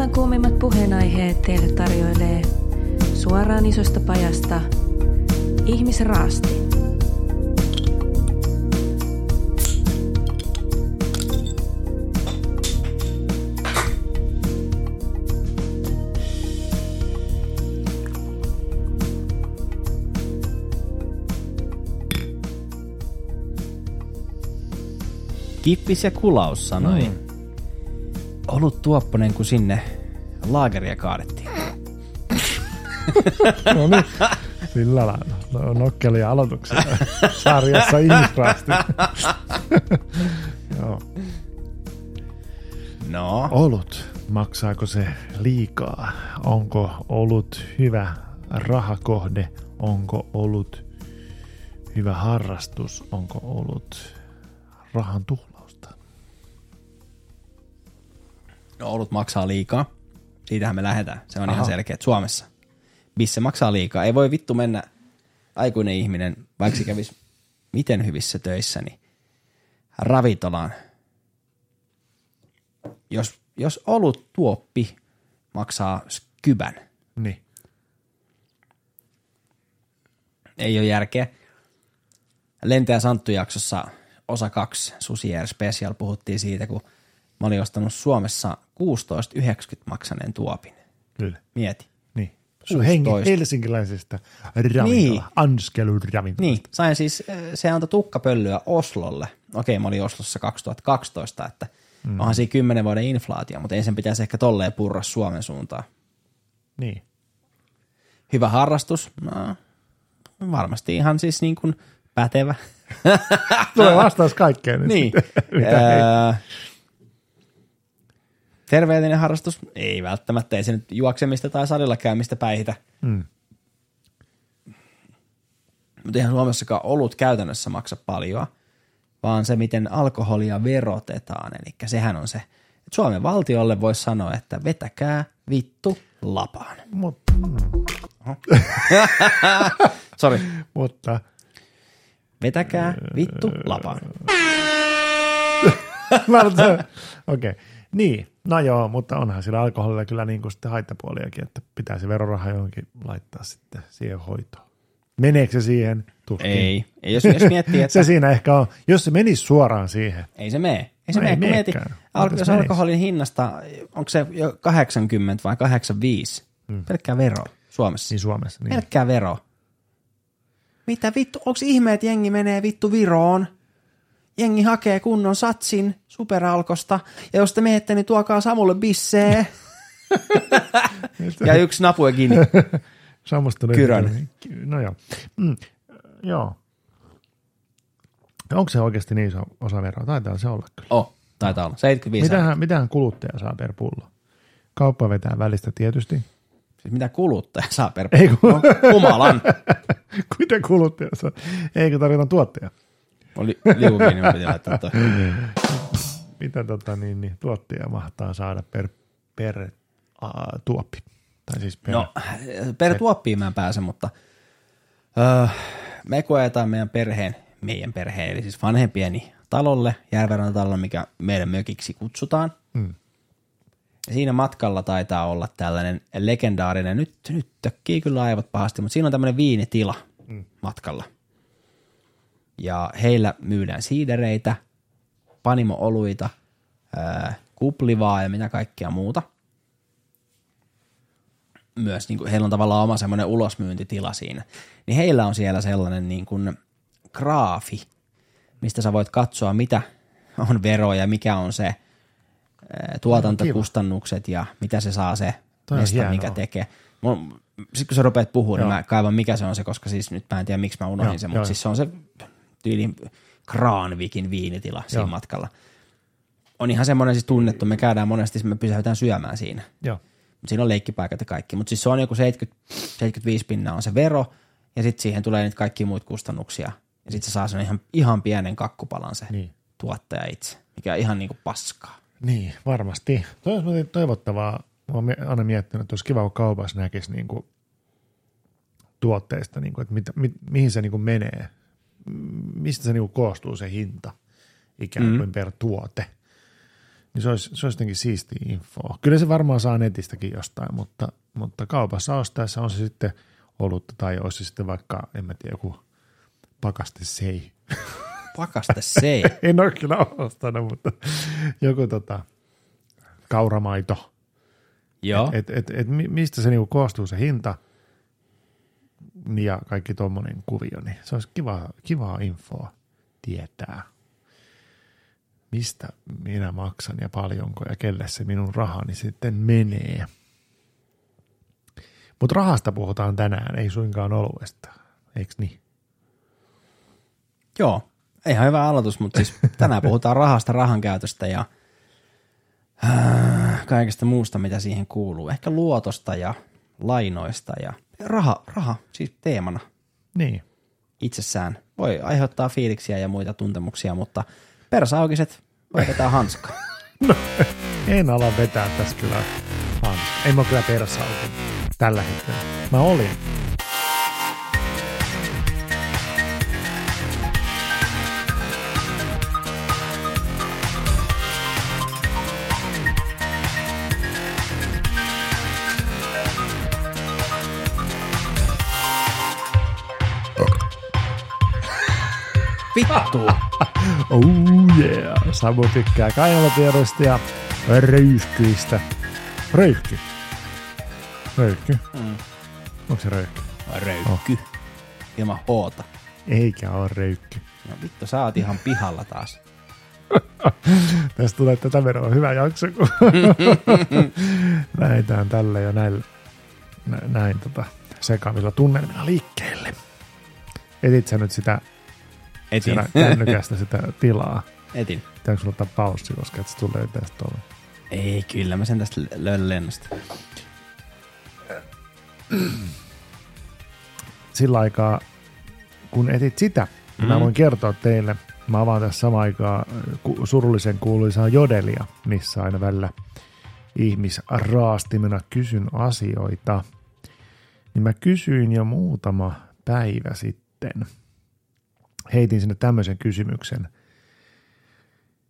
Illan kuumimmat puheenaiheet teille tarjoilee suoraan isosta pajasta ihmisraasti. Kippis ja kulaus sanoi. Mm. Olut tuopponen, kun sinne laageria kaadettiin. No niin, sillä lailla. No, nokkelia aloituksia sarjassa ihmisraasti. Joo. No, Olut, maksaako se liikaa? Onko olut hyvä rahakohde? Onko olut hyvä harrastus? Onko olut rahan tuhlausta? No olut maksaa liikaa. Siitähän me lähdetään. Se on Aha. Ihan selkeä. että Suomessa. Bisse maksaa liikaa. Ei voi vittu mennä aikuinen ihminen, vaikka se kävisi miten hyvissä töissä, niin ravintolaan. Jos, jos olut tuoppi maksaa kybän, Niin. ei ole järkeä. Lentäjä Santtu-jaksossa osa 2, Susi Air Special, puhuttiin siitä, kun mä olin ostanut Suomessa 16,90 maksaneen tuopin. Kyllä. Mieti. Niin. Se on hengi 16. helsinkiläisestä ravintola, Niin. niin. Niin, sain siis, äh, se antoi tukkapölyä Oslolle. Okei, mä olin Oslossa 2012, että mm. onhan siinä 10 vuoden inflaatio, mutta ei sen pitäisi ehkä tolleen purra Suomen suuntaan. niin. Hyvä harrastus, no, varmasti ihan siis niin kuin pätevä. Tulee vastaus kaikkeen. Niin. sitten. Mitä. Öö, terveellinen harrastus? Ei välttämättä. Ei se nyt juoksemista tai salilla käymistä päihitä. Mm. Mutta eihän Suomessakaan olut käytännössä maksa paljon, vaan se, miten alkoholia verotetaan. Eli sehän on se, että Suomen valtiolle voisi sanoa, että vetäkää vittu lapaan. Mut, Sori, mutta vetäkää vittu lapaan. Okei. Okay. Niin, no joo, mutta onhan sillä alkoholilla kyllä niin kuin sitten haittapuoliakin, että pitää se veroraha johonkin laittaa sitten siihen hoitoon. Meneekö se siihen? Tuskin. Ei, ei jos, jos miettii, että Se siinä ehkä on. Jos se menisi suoraan siihen, Ei se mene. Ei se No mene, ei mieti, al- jos alkoholin hinnasta, onko se jo 80 vai 85? Mm. Pelkkää vero Suomessa. niin Suomessa. Niin. Pelkkää vero. Mitä vittu, onko ihme, että jengi menee vittu Viroon? Jengi hakee kunnon satsin superalkosta, ja jos te menette, niin tuokaa Samulle bissee. ja yksi napue kiinni. Samasta tuli- Kyrön. No joo. Mm, joo. Onko se oikeasti niin iso osa veroa? Taitaa se olla kyllä. Oh, taitaa olla. 75 Mitä? Mitähän, mitähän kuluttaja saa per pullo? Kauppa vetää välistä tietysti. Siis mitä kuluttaja saa per Ei kun- no, Jumalan. Mitä kuluttaja saa? Eikö tarvita tuottaja? Oli liukukiinni, mä piti laittaa toi. Mitä tota, niin, niin, tuottaja mahtaa saada per, per uh, tuoppi? Tai siis per, No, per tuoppiin mä en pääse, mutta öö, me koetaan meidän perheen, meidän perheen, eli siis vanhempieni talolle, Järvenrannan talolle, mikä meidän mökiksi kutsutaan. Mm. Ja siinä matkalla taitaa olla tällainen legendaarinen, nyt, nyt tökkii kyllä aivot pahasti, mutta siinä on tämmöinen viinitila mm. matkalla. Ja heillä myydään siidereitä, panimo-oluita, kuplivaa ja mitä kaikkea muuta – myös, niin kuin, heillä on tavallaan oma semmoinen ulosmyyntitila siinä, niin heillä on siellä sellainen niin kuin graafi, mistä sä voit katsoa, mitä on veroja, mikä on se ää, tuotantokustannukset ja mitä se saa se mesta, mikä tekee. Sitten kun sä rupeat puhumaan, niin Joo. mä kaivan mikä se on se, koska siis nyt mä en tiedä miksi mä unohdin Joo, sen, joo, mutta siis se on se tyyli Kraanvikin viinitila siinä Joo. matkalla. On ihan semmoinen siis tunnettu, me käydään monesti, me pysähdytään syömään siinä. Joo. Siinä on leikkipaikat ja kaikki, mutta siis se on joku 70, 75 pinnaa on se vero, ja sitten siihen tulee niitä kaikki muita kustannuksia. Ja sitten se saa sen ihan, ihan pienen kakkupalan se Niin. tuottaja itse, mikä on ihan niinku paskaa. Niin, varmasti. Toi on muuten toivottavaa. Mä oon aina miettinyt, että olisi kiva, kun kaupassa näkisi niin kuin tuotteista, niin kuin, että mit, mit, mihin se niin kuin menee. Mistä se niin kuin koostuu se hinta ikään kuin mm. per tuote. niin se olisi, se olisi jotenkin siistiä infoa. Kyllä se varmaan saa netistäkin jostain, mutta, mutta kaupassa ostaessa on se sitten olutta tai olisi se sitten vaikka, en mä tiedä, joku pakaste sei. Pakaste sei. en ole kyllä ostanut, mutta joku tota, kauramaito. Joo. Et, et, et, mi- mistä se niinku koostuu se hinta ja kaikki tuommoinen kuvio, niin se olisi kiva, kivaa infoa tietää, mistä minä maksan ja paljonko ja kelle se minun rahani sitten menee. Mutta rahasta puhutaan tänään, ei suinkaan oluesta, eikö niin? Joo, ihan hyvä aloitus, mutta siis tänään puhutaan rahasta, rahan käytöstä ja äh, kaikesta muusta, mitä siihen kuuluu. Ehkä luotosta ja lainoista ja raha, raha siis teemana Niin. itsessään. Voi aiheuttaa fiiliksiä ja muita tuntemuksia, mutta persaukiset voi vetää hanskaa. En ala vetää tässä kyllä. Hans. Ei mä kyllä persautunut tällä hetkellä. Mä olin. Vittu! Oh yeah. Samu tykkää kainalotiedoista ja röyskyistä. Röykky. Röykky. Mm. Onko se röykky? Röykky. Ilman hoota. Eikä ole röykky. No vittu, sä oot ihan pihalla taas. Tästä tulee tätä verran hyvä jakso, kun lähdetään tällä ja näillä, nä, näin tota, sekavilla tunnelmilla liikkeelle. Etit sä nyt sitä Etin. kännykästä sitä tilaa? Etin. Pitääkö sulla ottaa paussi, koska et se tulee tästä tuolla? Ei, kyllä mä sen tästä löydän lennosta. Sillä aikaa, kun etit sitä, mm. mä Mm. voin kertoa teille, mä avaan tässä samaan aikaan surullisen kuuluisaa jodelia, missä aina välillä ihmisraastimena kysyn asioita. Niin mä kysyin jo muutama päivä sitten. Heitin sinne tämmöisen kysymyksen,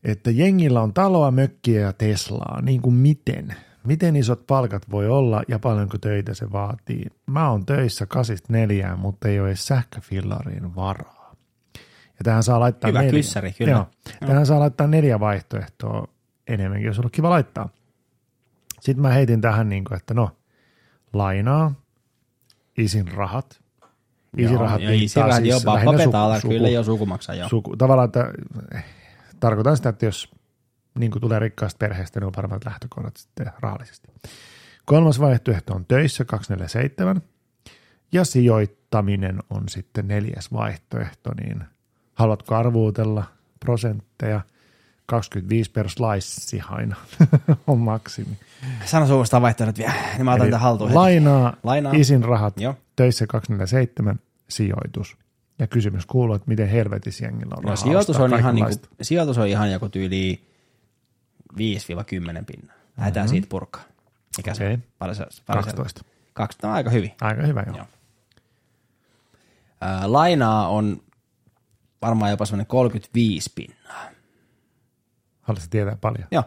että jengillä on taloa, mökkiä ja Teslaa, niin kuin miten? Miten isot palkat voi olla ja paljonko töitä se vaatii? Mä oon töissä kasista neljään, mutta ei ole edes sähköfillariin varaa. Ja tähän saa laittaa Hyvä neljä. kyssäri, kyllä. Joo. Tähän saa laittaa neljä vaihtoehtoa enemmänkin, jos on kiva laittaa. Sitten mä heitin tähän, niin kuin, että no, lainaa, isin rahat. Isin rahat joo, viittaa isin rahat, siis joo, lähinnä papapetaala, suku- kyllä jo suku maksaa, joo. suku, tavallaan, että eh, tarkoitan sitä, että jos niin tulee rikkaasta perheestä, niin on paremmat lähtökohdat sitten rahallisesti. Kolmas vaihtoehto on töissä 247 ja sijoittaminen on sitten neljäs vaihtoehto, niin haluatko arvuutella prosentteja? 25 per slice aina on maksimi. Sano suustaan vaihtoehdot vielä, niin mä otan Eli tätä haltuun heti. lainaa, Lainaa. isin rahat, Joo. töissä 247, sijoitus. Ja kysymys kuuluu, että miten helvetissä jengillä on No, rahaa sijoitus, on ihan niinku, sijoitus on ihan joku tyyli 5-10 pinnaa. Lähdetään siitä purkaa. Mikä se Okei. on? Paljon se, paljon se, 12. kaksi, no, aika hyvin. Aika hyvä, joo. Joo. Ää, lainaa on varmaan jopa semmoinen 35 pinnaa. Haluaisi tietää paljon. Joo,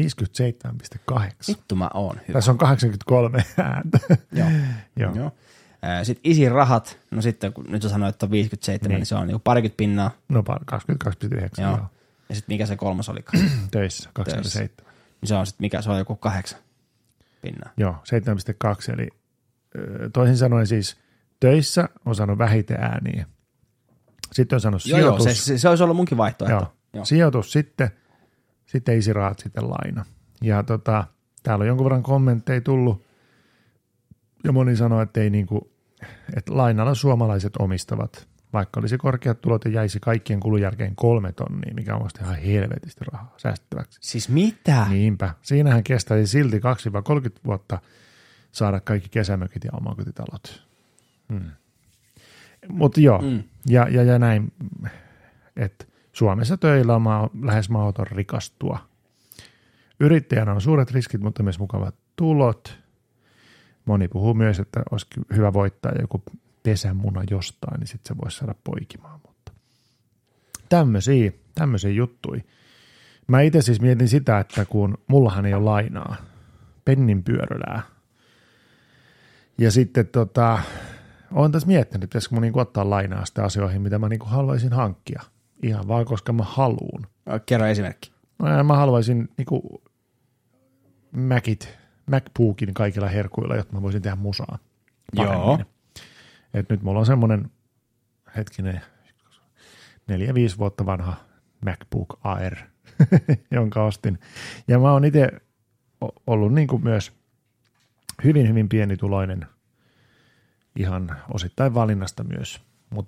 57,8. vittu mä oon hyvä. Tässä on 83 ääntä. Joo. Joo. Joo. Sitten isin rahat, no sitten kun nyt sä sanoit, että on 57, niin, Niin. se on niinku parikymmentä pinnaa. No paljon, 22,9 Joo. joo. Ja sitten mikä se kolmas olikaan? Töissä, 27. niin se on sitten mikä, se on joku kahdeksan pinnaa. Joo, 7,2 eli toisin sanoen siis töissä on saanut vähiten ääniä. Sitten on saanut Joo, joo, sijoitus. se, se, se olisi ollut munkin vaihtoehto. Joo. Joo. Sijoitus sitten, sitten isirahat, sitten laina. Ja tota, täällä on jonkun verran kommentteja tullut, ja moni sanoo, että, ei niinku, että lainalla suomalaiset omistavat, vaikka olisi korkeat tulot ja jäisi kaikkien kulun jälkeen kolme tonnia, mikä on musta ihan helvetisti rahaa säästettäväksi. Siis mitä? Niinpä. Siinähän kestäisi silti 2-30 vuotta saada kaikki kesämökit ja omakotitalot. Hmm. Mutta joo, mm. ja, ja, ja näin, että Suomessa töillä on maa, lähes mahdoton rikastua. Yrittäjänä on suuret riskit, mutta myös mukavat tulot. Moni puhuu myös, että olisi hyvä voittaa joku pesämuna jostain, niin sitten se voisi saada poikimaan. Mutta tämmöisiä, tämmöisiä juttui. Mä itse siis mietin sitä, että kun mullahan ei ole lainaa, pennin pyörölää. Ja sitten tota, olen tässä miettinyt, että pitäisikö mun niinku ottaa lainaa sitä asioihin, mitä mä niinku haluaisin hankkia. Ihan vaan koska mä haluun. Kerro esimerkki. No, Mä haluaisin niinku Macit, MacBookin kaikilla herkuilla, jotta mä voisin tehdä musaa. paremmin. Joo. Et nyt mulla on semmoinen hetkinen neljä, viisi vuotta vanha MacBook Air, jonka ostin. Ja mä oon itse ollut niin kuin myös hyvin, hyvin pienituloinen ihan osittain valinnasta myös,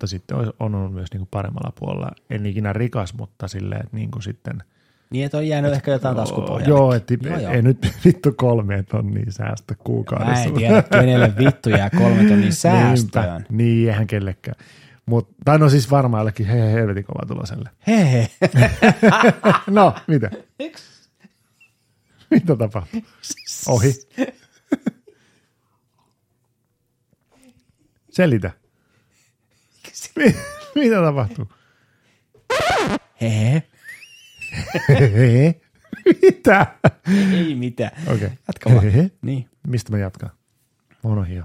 sitten on- on ollut myös niin kuin paremmalla puolella. En ikinä rikas, mutta silleen, että niin kuin sitten – Niin, että on jäänyt ehkä jotain taskupohjalle. Joo, että Joo, joo. ei nyt vittu kolme tonnia säästä Mä kuukaudessa. en tiedä, kenelle vittu jää kolme tonnia Niinpä. säästöön. Niin, eihän kellekään. Mut, tai no siis varmaan jollekin he, helvetin kova tuloselle. Hehe. No, mitä? Mitä tapahtuu? Ohi. Selitä. Mi- Mitä tapahtuu? Hehe. Mitä? Ei mitään. Okei. Okay. Jatka vaan. Niin. Mistä mä jatkan? Monohia.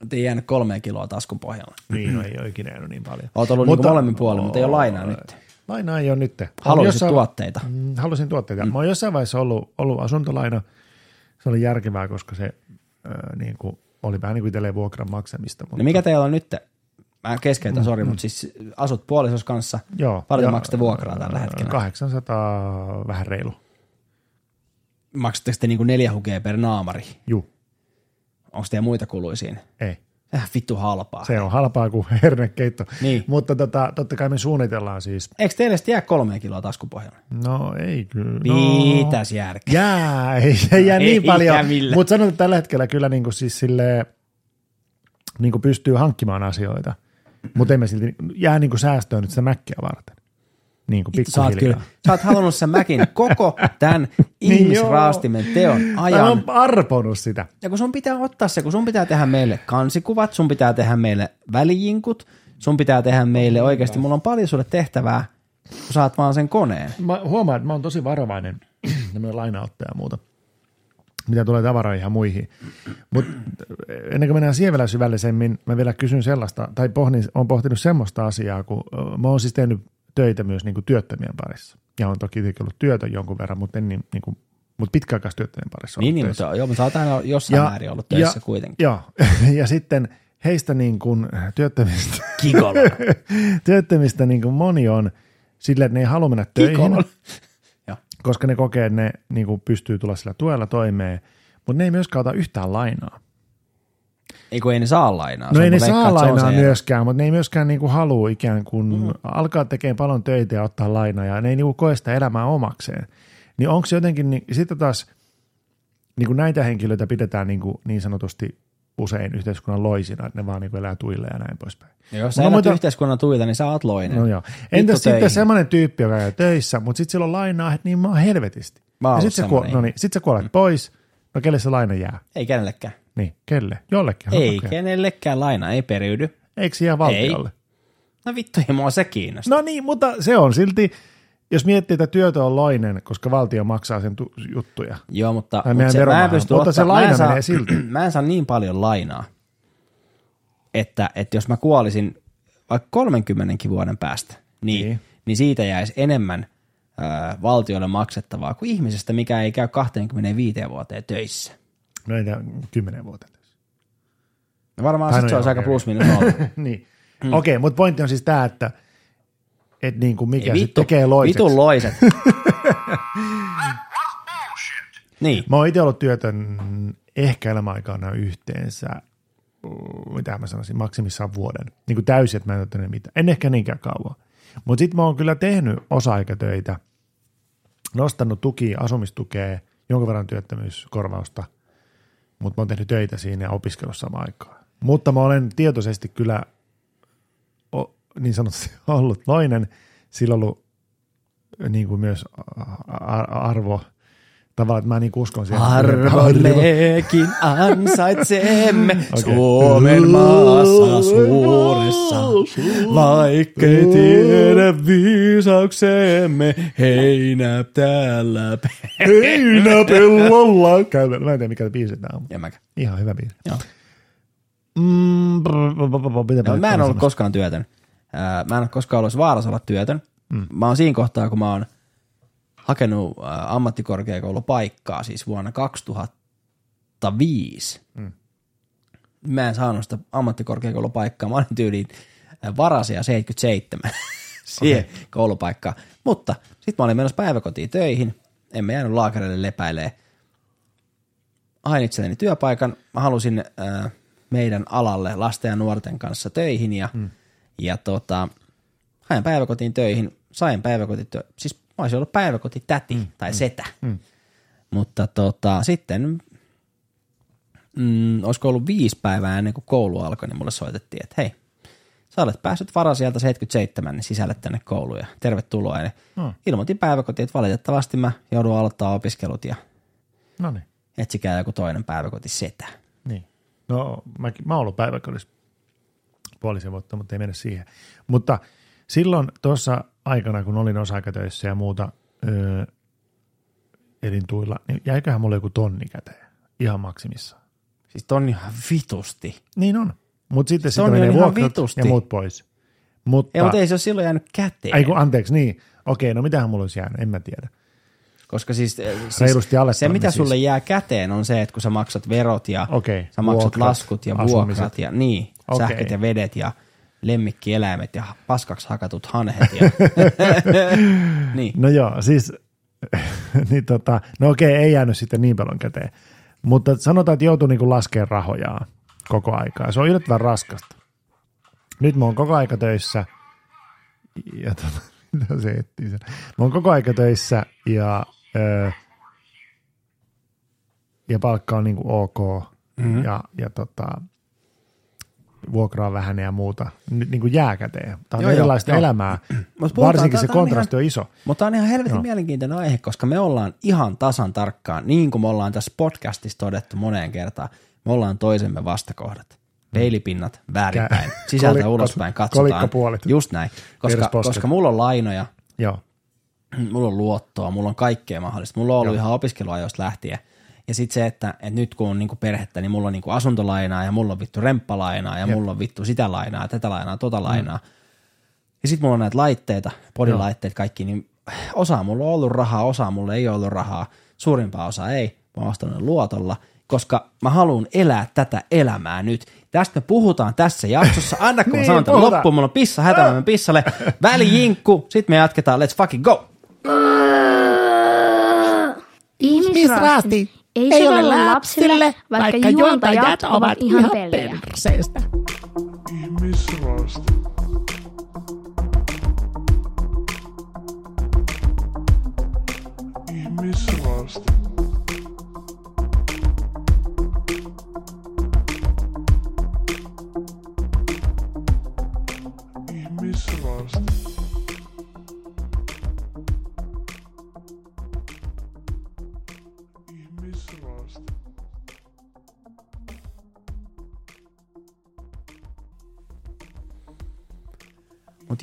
Mutta ei jäänyt kolmea kiloa taskun pohjalla. Niin, no ei ole ikinä jäänyt niin paljon. Oot ollut mutta, niinku molemmin puolin, mutta ei ole lainaa nyt. Lainaa ei ole nyt. Haluaisit Jossain- tuotteita. Mm, halusin tuotteita. Mm. Mä oon jossain vaiheessa ollut, ollut asuntolaina. Se oli järkevää, koska se äh, niin kuin, oli vähän niin kuin itselleen vuokran maksamista. Mutta, No mikä teillä on nyt? Mä keskeytän, sori, mutta siis asut puolisos kanssa. Joo. Paljon maksatte vuokraa tällä hetkellä? 800 vähän reilu. Maksatteko te niinku neljä hukea per naamari? Juu, Onko teillä muita kuluja siinä? ei. Sehän vittu halpaa. Se on halpaa kuin hernekeitto. Niin. Mutta tota, totta kai me suunnitellaan siis. Eikö teille jää kolme kiloa taskupohjalle? No ei kyllä. Mitäs järkeä? Jää, ei se jää niin Eikä paljon. Mutta sanon, että tällä hetkellä kyllä niin kuin siis silleen, niin kuin pystyy hankkimaan asioita. Mutta emme silti, jää niin kuin säästöön nyt sitä mäkkiä varten. Niin kuin Sä oot, kyllä, sä oot halunnut sen mäkin koko tämän Niin ihmisraastimen teon Mä ajan. oon arponut sitä. Ja kun sun pitää ottaa se, kun sun pitää tehdä meille kansikuvat, sun pitää tehdä meille välijinkut, sun pitää tehdä meille oikeasti, mulla on paljon sulle tehtävää, kun saat vaan sen koneen. Mä huomaan, että mä oon tosi varovainen tämmöinen lainaottaja ja muuta, mitä tulee tavaroihin ja muihin. Mutta ennen kuin mennään siihen vielä syvällisemmin, mä vielä kysyn sellaista, tai pohdin, on pohtinut semmoista asiaa, kun mä oon siis tehnyt töitä myös niin kuin työttömien parissa. Ja on toki ollut työtä jonkun verran, mutta, en niin, niin kuin, mutta pitkäaikaistyöttömien parissa Niin, niin mutta, joo, mutta aina jossain ja, määrin ollut töissä ja, kuitenkin. Joo, ja sitten heistä niin kuin työttömistä, työttömistä niin kuin moni on silleen, että ne ei halua mennä töihin, Kikolla. Koska ne kokee, että ne niin kuin pystyy tulla sillä tuella toimeen, mutta ne ei myöskään ota yhtään lainaa. Ei kun ei ne saa lainaa. No Se ei ne saa lainaa myöskään, mutta ne ei myöskään niin kuin halua ikään kuin mm. alkaa tekemään paljon töitä ja ottaa lainaa, ja ne ei niin kuin koe sitä elämää omakseen. Niin onko se jotenkin, niin, sitten taas niin kuin näitä henkilöitä pidetään niin, kuin niin sanotusti usein yhteiskunnan loisina, että ne vaan niin kuin elää tuille ja näin poispäin. Ja jos sä muita- yhteiskunnan tuilta, niin sä oot loinen. No joo. Entäs sitten semmoinen tyyppi, joka käy töissä, mutta sitten sillä on lainaa, niin mä oon helvetisti. Mä oon ja sä, kuol- no niin, sit sä kuolet pois, no kelle se laina jää? Ei kenellekään. Niin, kelle? Jollekin. Ei Okei. kenellekään laina ei periydy. Eikö se jää valtiolle? No vittu, ei mua se kiinnosta. No niin, mutta se on silti, jos miettii, että työtö on loinen, koska valtio maksaa sen tu- juttuja. Joo, mutta, mutta se, mä en pysty Mutta se ottaa, mä laina en saa, menee silti. Mä en saa niin paljon lainaa, että, että jos mä kuolisin vaikka 30 vuoden päästä, niin, Niin. niin. siitä jäisi enemmän ö, valtiolle maksettavaa kuin ihmisestä, mikä ei käy 25 vuoteen töissä. No ei tämä kymmenen vuotta. No varmaan sit se olisi aika plus minus niin. Mm. Okei, mutta pointti on siis tämä, että et niin kuin mikä Ei sit tekee loiseksi. vitun loiset. niin, Mä oon itse ollut työtön ehkä elämäaikana yhteensä, mitä mä sanoisin, maksimissaan vuoden. Niin kuin täysin, että mä en ole tehnyt mitään. En ehkä niinkään kauan. Mutta sitten mä oon kyllä tehnyt osa-aikatöitä, nostanut tuki, asumistukea, jonkun verran työttömyyskorvausta, mutta mä oon tehnyt töitä siinä ja opiskellut samaan aikaan. Mutta mä olen tietoisesti kyllä niin sanotusti ollut loinen, sillä on ollut niin kuin myös a- arvo Tavallaan, että mä niin uskon siihen. Arvomekin ansaitsemme okay. Suomen maassa suuressa, vaikkei tiedä viisauksemme, heinä täällä. Heinä pellolla. Käydään. Mä en tiedä, mikä biisi tämä on. Ja mäkä. Ihan hyvä biisi. Joo. Mm, brr, brr, brr, No, mä en ollut koskaan työtön. Ää, Mä en ole koskaan ollut vaarassa olla työtön. Mm. Mä oon siinä kohtaa, kun mä oon hakenut ää, ammattikorkeakoulupaikkaa siis vuonna 2005. Mm. Mä en saanut sitä ammattikorkeakoulupaikkaa. Mä olin tyyliin varasia 77 siihen okay. koulupaikkaan. Mutta sitten mä olin menossa päiväkotiin töihin. En mä jäänyt laakerille lepäilee. Hain itselleni työpaikan. Mä halusin ää, meidän alalle lasten ja nuorten kanssa töihin ja, mm. Ja tota, hain päiväkotiin töihin, sain päiväkotityö, siis mä olisin ollut päiväkotitäti mm. tai setä. Mm. Mutta tota, sitten, mm, olisiko ollut viisi päivää ennen kuin koulu alkoi, niin mulle soitettiin, että hei, sä olet päässyt varasieltä 77 niin sisälle tänne kouluun ja tervetuloa. Ja Mm. ilmoitin päiväkotiin, että valitettavasti mä joudun aloittaa opiskelut ja No niin. etsikää joku toinen päiväkoti setä. Niin. No, mäkin, mä oon ollut päiväkodissa puolisen vuotta, mutta ei mennä siihen. Mutta silloin tuossa aikana, kun olin osa-aikatöissä ja muuta öö, elintuilla, niin jäiköhän mulle joku tonni käteen. Ihan maksimissa. Siis ton ihan vitusti. Niin on. Mutta sitten Se sitä menee vuokrat ja muut pois. Mutta, Ei, mutta ei se ole silloin jäänyt käteen. ai kun, anteeksi, niin. Okei, no mitähän mulla olisi jäänyt, en mä tiedä. Koska siis, eh, siis se, mitä tonni sulle siis. jää käteen, on se, että kun sä maksat verot ja Okei, sä maksat vuokrat, laskut ja asumiset. vuokrat ja niin, Okei. sähköt ja vedet ja lemmikkieläimet ja paskaksi hakatut hanhet. Ja, niin. No joo, siis, niin tota, no okei, ei jäänyt sitten niin paljon käteen. Mutta sanotaan, että joutuu niinku laskemaan rahojaan koko aikaa. Se on yllättävän raskasta. Nyt mä oon koko aika töissä ja tota, mitä se etsii sen. Mä oon koko aika töissä ja, öö, ja palkka on niinku ok mm-hmm. ja, ja tota, vuokraa vähän ja muuta. Nyt niinku jää käteen. Tämä on Joo, erilaista joo. elämää. Puhutaan, Varsinkin se tää on kontrasti on iso. Mutta tämä on ihan helvetin Joo. mielenkiintoinen aihe, koska me ollaan ihan tasan tarkkaan, niin kuin me ollaan tässä podcastissa todettu moneen kertaan, me ollaan toisemme vastakohdat. Peilipinnat väärinpäin, Kä- sisältä kolikko- ulospäin katsotaan. kolikkopuolet. Just näin, koska, koska mulla on lainoja, Joo. mulla on luottoa, mulla on kaikkea mahdollista. Mulla on ollut Joo. ihan opiskeluajoista lähtien. Ja sitten se, että, että nyt kun on niinku perhettä, niin mulla on niinku asuntolainaa ja mulla on vittu remppalainaa ja Jep. mulla on vittu sitä lainaa, tätä lainaa, tota lainaa. Ja sitten mulla on näitä laitteita, podilaitteet kaikki, niin osa mulla on ollut rahaa, osa mulla ei ole ollut rahaa, suurimpaa osa ei. Mä oon ostanut luotolla, koska mä haluan elää tätä elämää nyt. Tästä me puhutaan tässä jaksossa. Anna kun mä Niin, sanon tämän loppuun, mulla on pissa hätä, mä pissalle. Välijinkku, sit me jatketaan, let's fucking go! Ihmisrasti ei, ei ole lapsille, vaikka juontajat ovat ihan perseestä. Ihmisraasti. Ihmisraasti.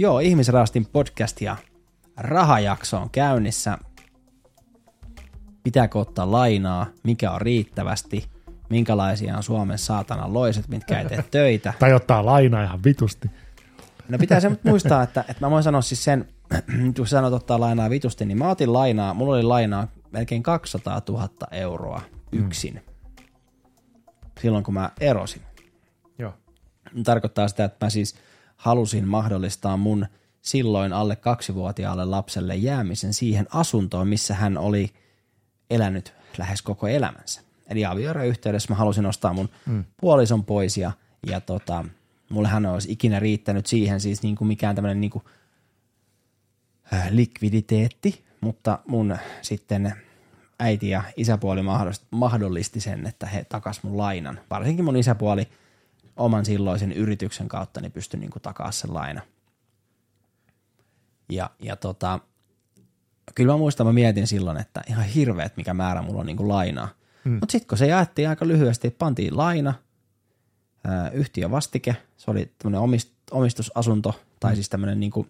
Mutta joo, Ihmisraastin podcast ja rahajakso on käynnissä. Pitääkö ottaa lainaa, mikä on riittävästi, minkälaisia on Suomen saatana loiset, mitkä ei tee töitä. Tai ottaa lainaa ihan vitusti. No pitää se muistaa, että, että mä voin sanoa siis sen, kun sä sanot ottaa lainaa vitusti, niin mä otin lainaa, mulla oli lainaa melkein 200 000 euroa yksin. Mm. Silloin kun mä erosin. Joo. tarkoittaa sitä, että mä siis halusin mahdollistaa mun silloin alle kaksivuotiaalle lapselle jäämisen siihen asuntoon, missä hän oli elänyt lähes koko elämänsä. Eli avioeroyhteydessä mä halusin ostaa mun mm. puolison pois ja, ja tota, mullehan olisi ikinä riittänyt siihen siis niin kuin mikään tämmöinen niin kuin, likviditeetti, mutta mun sitten äiti ja isäpuoli mahdollisti, mahdollisti sen, että he takas mun lainan. Varsinkin mun isäpuoli oman silloisen yrityksen kautta niin pystyi niin kuin takaa sen laina. Ja, ja tota, kyllä mä muistan, mä mietin silloin, että ihan hirveet mikä määrä mulla on niin kuin lainaa. Mm. Mutta sitten kun se jaettiin aika lyhyesti, pantiin laina, ää, yhtiö vastike, se oli tämmöinen omist, omistusasunto, tai mm. siis tämmöinen niin kuin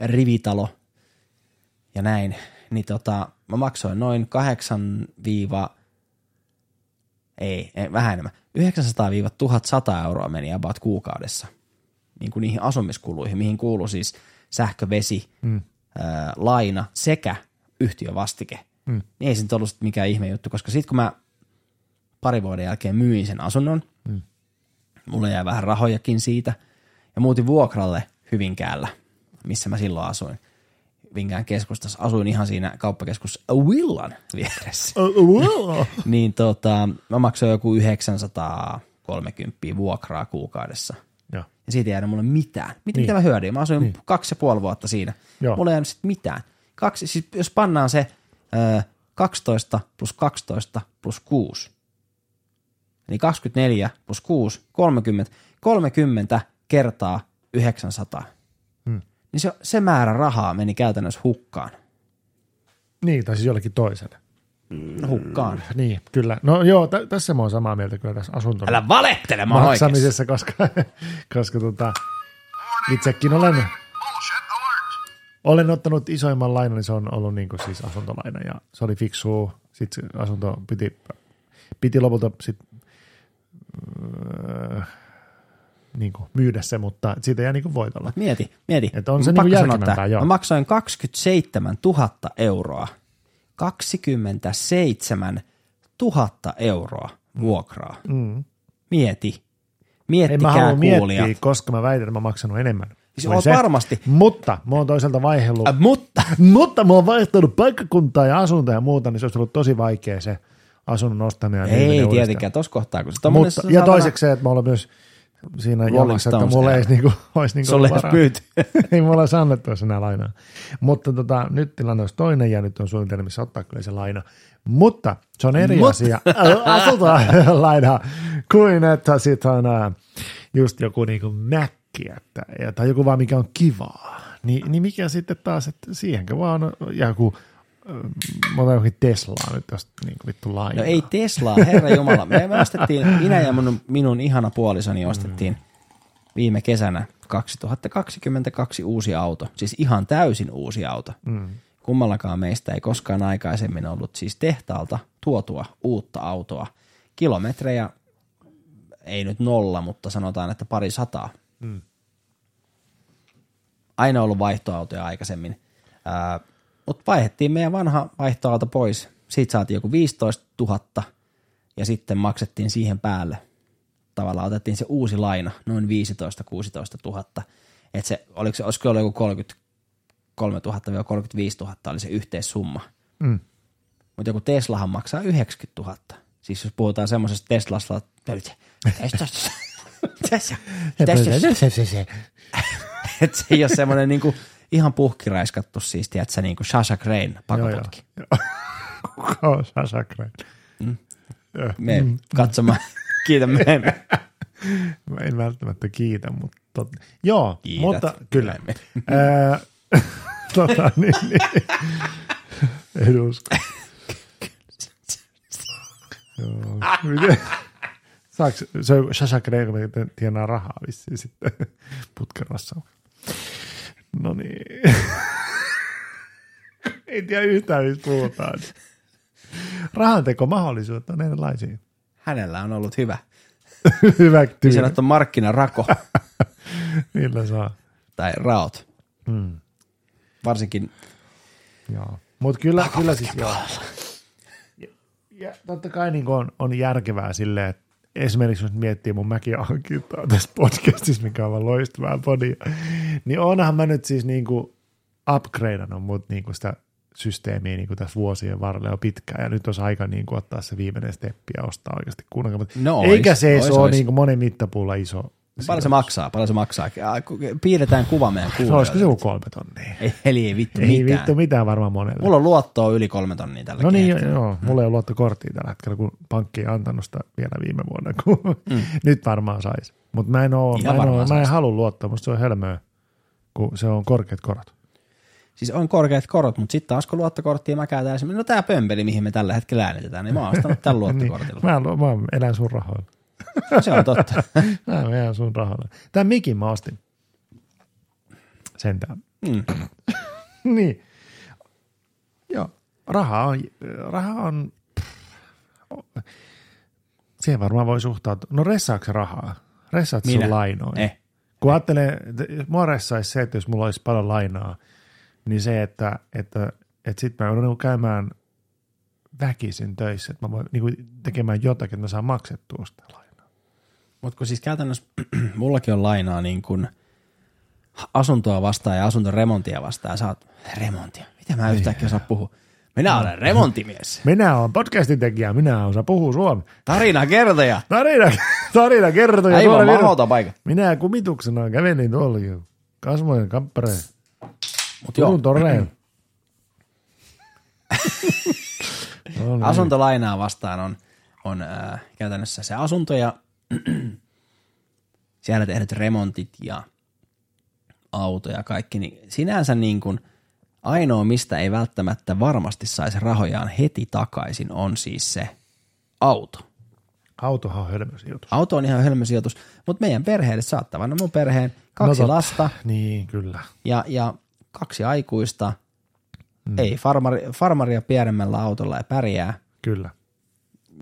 rivitalo ja näin, niin tota, mä maksoin noin 8 ei, ei, vähän enemmän, 900-1100 euroa meni about kuukaudessa niin kuin niihin asumiskuluihin, mihin kuuluu siis sähkö, vesi, mm. ää, laina sekä yhtiövastike. Mm. Niin ei se nyt ollut mikään ihme juttu, koska sitten kun mä pari vuoden jälkeen myin sen asunnon, mm. mulle jäi vähän rahojakin siitä, ja muutin vuokralle Hyvinkäällä, missä mä silloin asuin. Hyvinkään keskustassa. Asuin ihan siinä kauppakeskus Willan vieressä. niin tota, mä maksoin joku 930 vuokraa kuukaudessa. Joo. Ja siitä ei jäänyt mulle mitään. Mitä, Niin. mitä mä hyödyin? Mä asuin Niin. niin. kaksi ja puoli vuotta siinä. Joo. Mulla ei jäänyt sit mitään. Kaksi, siis jos pannaan se ö, 12 plus 12 plus 6, niin 24 plus 6, 30, 30 kertaa 900. Niin se, se määrä rahaa meni käytännössä hukkaan. Niin, tai siis jollekin toiselle. No, hukkaan. Niin, kyllä. No joo, t- tässä mä oon samaa mieltä kyllä tässä asunton Älä valehtele, mä oon oikeassa. maksamisessa, koska, koska tota, itsekin olen, olen ottanut isoimman lainan, niin se on ollut niin kuin siis asuntolaina ja se oli fiksu. Sitten asunto piti, piti lopulta sit, öö, niin kuin myydä se, mutta siitä jää niin kuin voitolla. Mieti, mieti. Että on se pakko tää. joo. Mä maksoin 27 000 euroa. 27 000 euroa vuokraa. Mm. Mieti. En mä Miettikää halua kuulijat. miettiä, koska mä väitän, että mä oon maksanut enemmän. Siis kuin oot se. varmasti. Mutta mä oon toisaalta vaihdellut. Äh, mutta Mutta mä oon vaihtanut paikkakuntaa ja asuntoa ja muuta, niin se olisi ollut tosi vaikea se asunnon ostaminen. ei tietenkään, tuossa kohtaa, kun se Mutta, ja toiseksi se, että mä olen myös siinä jamassa, että mulla ei niinku, olisi niinku Sulle ei varaa. myyty. ei mulla olisi annettu enää lainaa. Mutta tota, nyt tilanne olisi toinen ja nyt on suunnitelmissa ottaa kyllä se laina. Mutta se on eri Mutta- asia asuntoa lainaa kuin että sit on just joku niinku mäkki että, tai joku vaan mikä on kivaa. Ni, niin mikä sitten taas, että siihenkö vaan joku, mä otan johonkin Teslaa nyt, jos niinku vittu lainaa. No ei Teslaa, herra Jumala. Me, me ostettiin, minä ja minun, minun ihana puolisoni ostettiin viime kesänä 2022 uusi auto. Siis ihan täysin uusi auto. Mm. Kummallakaan meistä ei koskaan aikaisemmin ollut siis tehtaalta tuotua uutta autoa. Kilometrejä ei nyt nolla, mutta sanotaan, että pari sataa. Mm. Aina ollut vaihtoautoja aikaisemmin. Ää, mutta vaihdettiin meidän vanha vaihtoauto pois. Siitä saatiin joku 15 000 ja sitten maksettiin siihen päälle. Tavallaan otettiin se uusi laina, noin 15-16 000. Et se, oliko se, olisiko ollut joku 33 000-35 000 oli se yhteissumma. Mm. Mutta joku Teslahan maksaa 90 000. Siis jos puhutaan semmoisesta Teslasta, Tesla, että se ei ole semmoinen niinku ihan puhkiraiskattu siis, tiedätkö, niinku Sasha Crane pakoputki. Kuka on Sasha Crane? Mm. Me katsomaan, kiitä. Mä en välttämättä kiitä, mutta tot... joo, Kiität. mutta kyllä. Tota, niin, niin. En usko. Joo. Miten? Saako se Grey, että tienaa rahaa vissiin sitten putkerassa. No niin. Ei tiedä yhtään, mistä puhutaan. Rahanteko mahdollisuudet on erilaisia. Hänellä on ollut hyvä. Hyvä Niin tyyli. sanottu markkinarako Millä saa. tai raot. Mm. Varsinkin Joo. Mutta kyllä, kyllä siis joo. Ja, ja totta kai niin on, on järkevää silleen, että esimerkiksi jos miettii mun mäkin hankintaa tässä podcastissa, mikä on vaan loistavaa podia, niin onhan mä nyt siis niin kuin upgradeannut mut niin kuin sitä systeemiä niin kuin tässä vuosien varrella jo pitkään, ja nyt olisi aika niin kuin ottaa se viimeinen steppi ja ostaa oikeasti kunnon. No Eikä ois, se ois, ole ois. niin kuin monen mittapuulla iso. Paljon se maksaa, paljon se maksaa. Piirretään kuva meidän No, kuulijoille. olisiko se joku kolme tonnia? Ei, eli ei vittu Ei mitään. vittu mitään varmaan monelle. Mulla on luottoa yli kolme tonnia tällä No niin, hetkellä. joo, mulla ei ole luottokorttia tällä hetkellä, kun pankki ei antanut sitä vielä viime vuonna, kun mm. nyt varmaan saisi. Mutta mä en, oo, Ihan mä en, oo, mä en halua luottaa, musta se on hölmöä, kun se on korkeat korot. Siis on korkeat korot, mutta sitten taas kun luottokorttia mä käytän esimerkiksi, no tää pömpeli, mihin me tällä hetkellä äänitetään, niin mä oon ostanut tällä luottokortilla. Niin, mä, mä elän sun rahoilla. Se on totta. Mä elän sun rahoilla. Tämän mikin mä ostin. Sentään. Mm. niin. Joo. Raha on, raha on, siihen varmaan voi suhtautua. No ressaako se rahaa? Ressaat Minä? sun lainoja? Eh. Kun ajattelee, mua ressaisi se, että jos mulla olisi paljon lainaa, niin se, että, että, että sitten mä joudun niinku käymään väkisin töissä, että mä voin niinku tekemään jotakin, että mä saan maksettua sitä lainaa. Mutta kun siis käytännössä mullakin on lainaa niin kuin asuntoa vastaan ja asuntoremontia vastaan. Ja sä oot, remontia? Mitä mä yhtäkkiä osaa puhua? Minä olen remonttimies. Minä olen podcastin tekijä, minä osaan puhua suomi. Tarina kertoja. Tarina, tarina kertoja. Aivan mahdoton paikka. Minä kumituksena kävelin tuolla jo kasvojen kappareen. Mut Turun toreen. no niin. asuntolainaa vastaan on, on äh, käytännössä se asunto ja siellä tehdyt remontit ja auto ja kaikki, niin sinänsä niin kuin ainoa, mistä ei välttämättä varmasti saisi rahojaan heti takaisin, on siis se auto. Autohan on hölmösijoitus. Auto on ihan hölmösijoitus, mutta meidän perheelle saattaa no mun perheen kaksi No lasta Niin, kyllä. ja, ja kaksi aikuista, mm. ei farmari, farmaria pienemmällä autolla ei pärjää, Kyllä.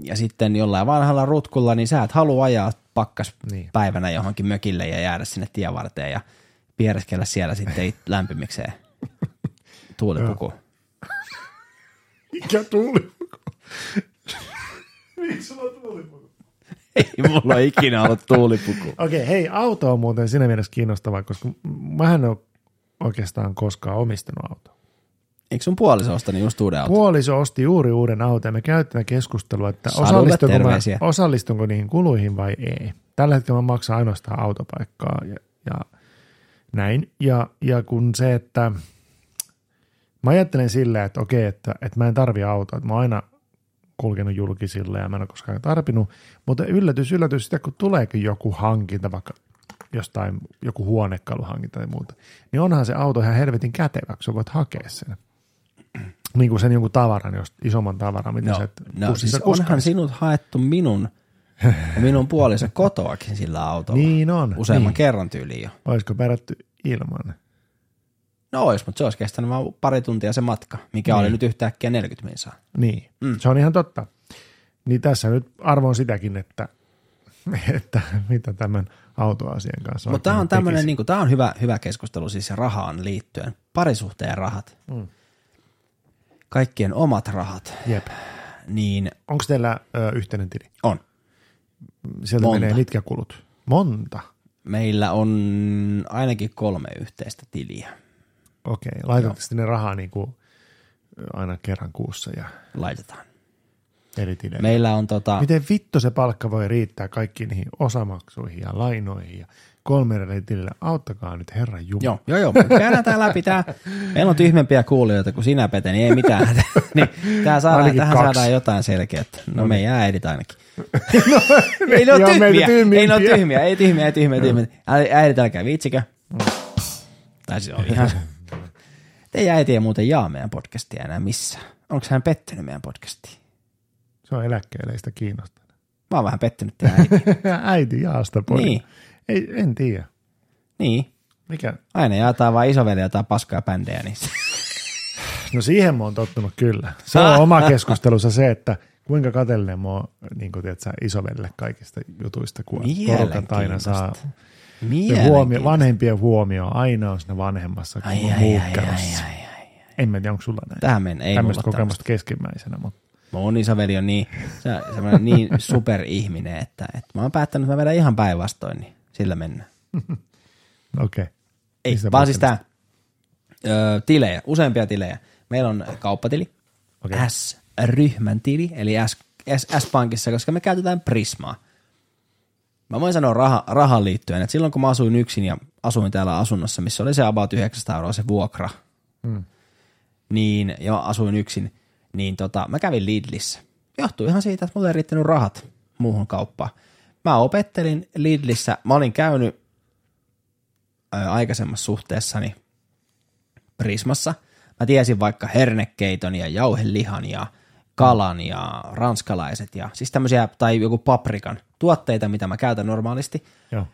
Ja sitten jollain vanhalla rutkulla, niin sä et halua ajaa pakkas Niin. päivänä johonkin mökille ja jäädä sinne tien varteen ja piereskellä siellä sitten it- lämpimikseen tuulipuku. Mikä tuuli? Miksi sulla on tuulipuku? Ei mulla ole ikinä ollut tuulipuku. Okei, hei, auto on muuten siinä mielessä kiinnostavaa, koska mä en ole oikeastaan koskaan omistanut autoa. Eikö sun puoliso ostanut just uuden auton? Puoliso osti juuri uuden auton ja me käytiin keskustelua, että osallistunko, mä, osallistunko niihin kuluihin vai ei. Tällä hetkellä mä maksan ainoastaan autopaikkaa ja, ja näin. Ja, ja kun se, että mä ajattelen silleen, että okei, että, että mä en tarvi autoa, että mä oon aina kulkenut julkisilla ja mä en ole koskaan tarvinnut, mutta yllätys, yllätys, sitä kun tuleekin joku hankinta, vaikka jostain joku huonekaluhankinta tai muuta, niin onhan se auto ihan helvetin käteväksi, sä voit hakea sen. Niin kuin sen jonkun tavaran, jos isomman tavaran, mitä No, sä et no siis onhan sinut haettu minun ja minun puoliso kotoakin sillä autolla. Niin on. Useamman niin. kerran tyyliin jo. Olisiko perätty ilman? No ois, mutta se olisi kestänyt vaan pari tuntia se matka, mikä Niin. oli nyt yhtäkkiä 40 minsaa. Niin, mm. se on ihan totta. Niin tässä nyt arvoin sitäkin, että, että mitä tämän autoasian kanssa Mutta tämä on tämmöinen, niin tämä on hyvä, hyvä keskustelu siis rahaan liittyen. Parisuhteen rahat. Mm. Kaikkien omat rahat. Jep. Niin Onko teillä ö, yhteinen tili? on. Sieltä Monta. menee mitkä kulut? Monta. Meillä on ainakin kolme yhteistä tiliä. Okei, laitatte sitten ne rahaa niin kuin aina kerran kuussa ja Laitetaan. eri tileille. Meillä on tota, Miten vittu se palkka voi riittää kaikkiin niihin osamaksuihin ja lainoihin ja kolme eri tilille? Auttakaa nyt Herran Jumala. Joo, joo, joo. Käydään tää läpi. Tää, meillä on tyhmempiä kuulijoita kuin sinä, Pete, niin ei mitään. niin, tää saadaan, Ainakin tähän kaksi. saadaan jotain selkeää. No meidän äidit ainakin. ne ei ne ole tyhmiä, ei ne ole tyhmiä, ei tyhmiä, ei tyhmiä, tyhmiä. Äi- Äidit, älkää viitsikö. Tai siis on ihan... Teidän äiti ei muuten jaa meidän podcastia enää missään. Onko hän pettynyt meidän podcastiin? Se on eläkkeelle, ei sitä kiinnosta. Mä oon vähän pettynyt teidän äiti. Äiti jaasta pois. Niin. Ei, en tiedä. niin. Mikä? Aina jaetaan vaan isoveli jotain paskaa bändejä, niin No siihen mä oon tottunut kyllä. Se on oma keskustelussa se, että kuinka kateellinen mä oon niin kuin, tiedät, kaikista jutuista, kun porukat aina saa huomio, vanhempien huomio aina on siinä vanhemmassa kuin Ai, ai, ai, ai, ai, ai. En mä tiedä, onko sulla näin. Tähän mennä, ei Tämmöistä kokemusta keskimmäisenä, mutta Mun isoveli on niin, se semmoinen niin superihminen, että, että mä oon päättänyt, että mä vedän ihan päinvastoin, niin sillä mennään. okei. Okay. Ei, Mistä vaan siis ö, tilejä, useampia tilejä. Meillä on kauppatili, Okei. S-ryhmän tili, eli S, S, S-pankissa, koska me käytetään Prismaa. Mä voin sanoa raha, rahan liittyen, että silloin kun mä asuin yksin ja asuin täällä asunnossa, missä oli se about 900 euroa se vuokra, Mm. niin, ja mä asuin yksin, niin tota, mä kävin Lidlissä. Johtui ihan siitä, että mulla ei riittänyt rahat muuhun kauppaan. Mä opettelin Lidlissä, mä olin käynyt aikaisemmassa suhteessani Prismassa. Mä tiesin vaikka hernekeiton ja jauhelihan ja kalan ja ranskalaiset ja siis tämmöisiä, tai joku paprikan tuotteita, mitä mä käytän normaalisti. Joo.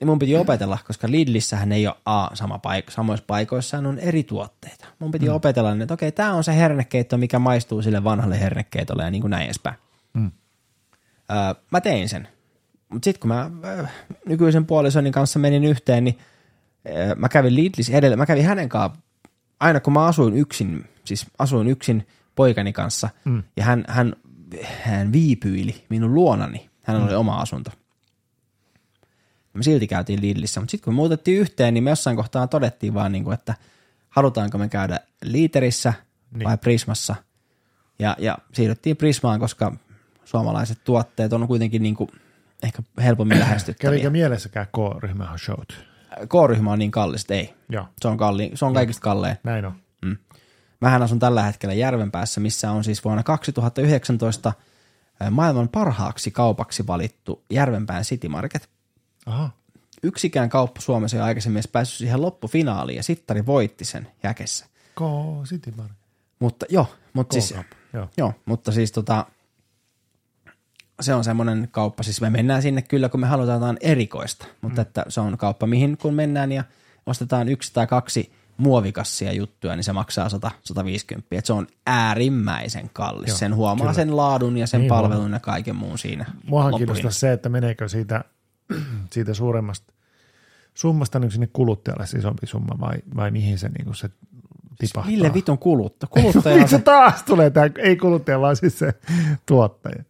Ja mun piti opetella, koska Lidlissähän ei ole A, sama paik- samoissa paikoissa on eri tuotteita. Mun piti mm. opetella, niin, että okei, tämä on se hernekeitto, mikä maistuu sille vanhalle hernekeitolle ja niin kuin näin edespäin. Mm. Öö, mä tein sen. Mutta sitten kun mä öö, nykyisen puolisoni kanssa menin yhteen, niin öö, mä kävin Lidlissä edellä, mä kävin hänen kanssaan, aina kun mä asuin yksin, siis asuin yksin poikani kanssa, mm. ja hän, hän, hän viipyili minun luonani, hänellä mm. oli oma asunto. Me silti käytiin Lidlissä, mutta sitten kun me muutettiin yhteen, niin me jossain kohtaa todettiin vaan, niin kuin, että halutaanko me käydä Liiterissä niin. vai Prismassa. Ja, ja siirryttiin Prismaan, koska suomalaiset tuotteet on kuitenkin niin kuin ehkä helpommin lähestyttäviä. Kävikö mielessäkään K-ryhmä showt? K-ryhmä on niin kallis, ei. Joo, Se on, kalli, se on kaikista kallein. näin on. Mähän asun tällä hetkellä Järvenpäässä, missä on siis vuonna 2019 ää, maailman parhaaksi kaupaksi valittu Järvenpään City Market. Aha, Yksikään kauppa Suomessa ei aikaisemmin edes päässyt siihen loppufinaaliin ja Sittari voitti sen jäkessä. K City Market. Mutta joo, mutta siis, joo, mutta siis tota, se on semmoinen kauppa, siis me mennään sinne kyllä, kun me halutaan jotain erikoista, mutta mm. että se on kauppa, mihin kun mennään ja ostetaan yksi tai kaksi muovikassia juttuja, niin se maksaa 100, 150. Et se on äärimmäisen kallis. Joo, sen huomaa kyllä. sen laadun ja sen Niin palvelun ja kaiken muun siinä. Muahan kiinnostaa se, että meneekö siitä, siitä suuremmasta summasta niin sinne kuluttajalle se isompi summa vai, vai mihin se, niin se tipahtaa. Mille vitun kulutta? Kuluttaja on Miksi se, taas tulee tämä, ei kuluttaja, vaan siis se tuottaja.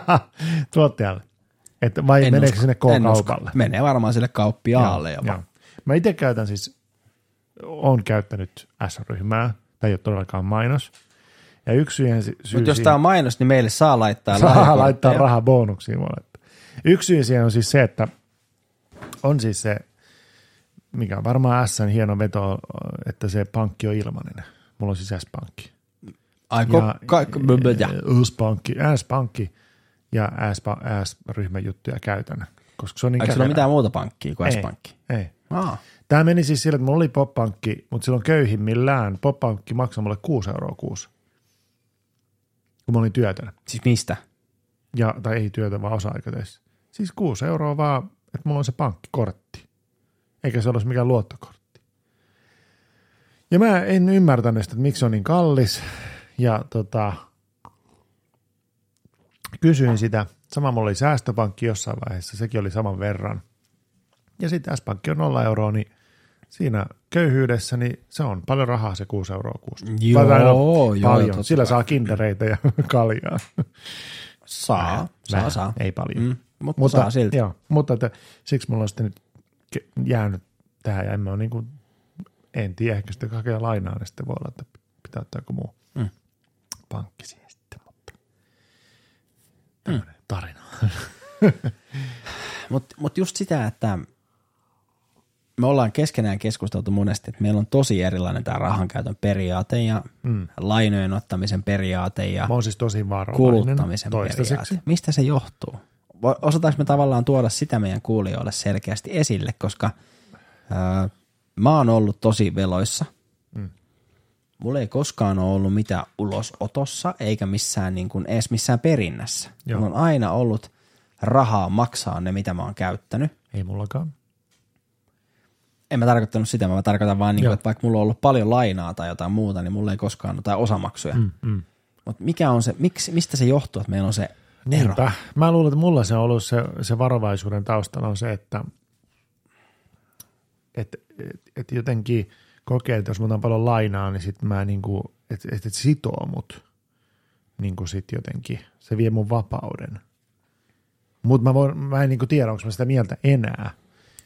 Tuottajalle. Että vai En meneekö usko. sinne. K-kaupalle? Menee varmaan sille kauppiaalle jopa. Joo. Mä itse käytän siis, on käyttänyt S-ryhmää, tämä ei ole todellakaan mainos. Ja yksi syy, syy Mutta jos tämä on mainos, niin meille saa laittaa saa laittaa rahaa bonuksiin mulle. Yksi syy siihen on siis se, että on siis se, mikä on varmaan Sn hieno veto, että se pankki on ilmainen. Mulla on siis S-pankki. Ai, ko, ka, ja. S-pankki, S-pankki ja S-ryhmän juttuja käytän. Koska se on niin Eikö sulla mitään muuta pankkia kuin Ei, S-pankki? Ei. Aa, Tämä meni siis sillä, että mulla oli poppankki, mutta silloin köyhimmillään poppankki maksoi mulle 6 euroa kuussa, kun mä olin työtön. siis mistä? Ja, tai ei työtä, vaan osa-aikatöissä. Siis 6 euroa vaan, että mulla on se pankkikortti. Eikä se olisi mikään luottokortti. Ja mä en ymmärtänyt sitä, että miksi se on niin kallis. Ja tota, kysyin sitä. Sama mulla oli säästöpankki jossain vaiheessa, sekin oli saman verran. Ja sitten S-pankki on 0 euroa, niin siinä köyhyydessä, niin se on paljon rahaa se 6 euroa kuussa. Joo, no, joo, paljon. Sillä saa kindereitä ja kaljaa. Saa, saa, Vähän, saa. Ei paljon. Mm, mutta, Mutta, saa silti. Joo, mutta että, siksi mulla on sitten nyt jäänyt tähän ja en mä ole niin kuin, en tiedä, ehkä sitten hakea lainaa, niin sitten voi olla, että pitää ottaa joku muu. Pankki siihen sitten, mutta tämmöinen mm. tarina. Mutta mut just sitä, että me ollaan keskenään keskusteltu monesti, että meillä on tosi erilainen tämä rahankäytön periaate ja mm. lainojen ottamisen periaate ja siis tosi kuluttamisen periaate. Mistä se johtuu? Osataanko me tavallaan tuoda sitä meidän kuulijoille selkeästi esille, koska ää, mä oon ollut tosi veloissa. Mulla ei koskaan ole ollut mitään ulosotossa eikä missään niin kuin, edes missään perinnässä. Joo. Mulla on aina ollut rahaa maksaa ne, mitä mä oon käyttänyt. Ei mullakaan. En mä tarkoittanut sitä, mä tarkoitan vaan, niin kuin, että vaikka mulla on ollut paljon lainaa tai jotain muuta, niin mulla ei koskaan ole, tai osamaksuja. Mm. Mm. Mutta mikä on se, miksi, mistä se johtuu, että meillä on se ero? Niinpä. Mä luulen, että mulla se on ollut se, se varovaisuuden taustalla on se, että et, et, et jotenkin kokee, että jos mulla on paljon lainaa, niin sitten mä niinku, että et, et sitoo mut niinku sit jotenkin. Se vie mun vapauden. Mutta mä, voin, mä en niinku tiedä, onko mä sitä mieltä enää.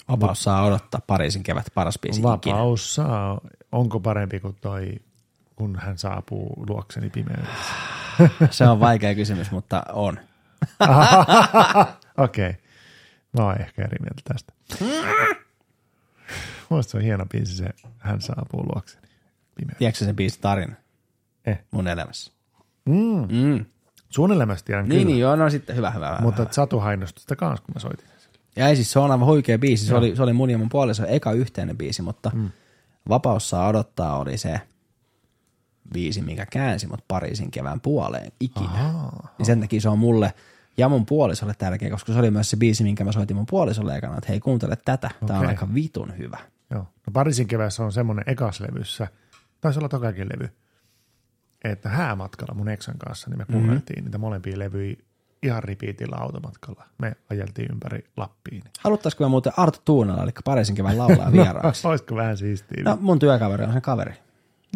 Vapaus saa odottaa Pariisin kevät paras biisi ikinä. Vapaus saa, onko parempi kuin toi, kun hän saapuu luokseni pimeydessä. Se on vaikea kysymys, mutta on. Okei. Okay. Mä oon ehkä eri mieltä tästä. Muista se on hieno biisi se, hän saapuu luokseni. Pimeä. Tiedätkö sen biisin tarina Eh. mun elämässä? Mm. Mm. Sun elämästä tiedän Niin, kyllä. niin, joo, no sitten hyvä, hyvä. hyvä. Mutta et Satu hainosti sitä kanssa, kun mä soitin. Ja ei siis, se on aivan huikea biisi. Se oli, se oli mun ja mun puolison eka yhteinen biisi, mutta mm. Vapaus saa odottaa oli se biisi, mikä käänsi mut Pariisin kevään puoleen ikinä. Ahaa. Niin sen takia se on mulle ja mun puolisolle tärkeä, koska se oli myös se biisi, minkä mä soitin mun puolisolle ekana, että hei kuuntele tätä, tää on Okei. aika vitun hyvä. Joo. No Pariisin kevässä on semmoinen ekaslevyssä, taisi olla tokakin levy, että häämatkalla mun eksän kanssa, niin me kuunneltiin mm-hmm. niitä molempia levyjä ihan ripiitillä automatkalla. Me ajeltiin ympäri Lappiin. Haluttaisiko me muuten Arto Tuunala, eli Pariisin kevään laulaa vieraaksi? Olisiko vähän siistiä? No, No, mun työkaveri on sen kaveri.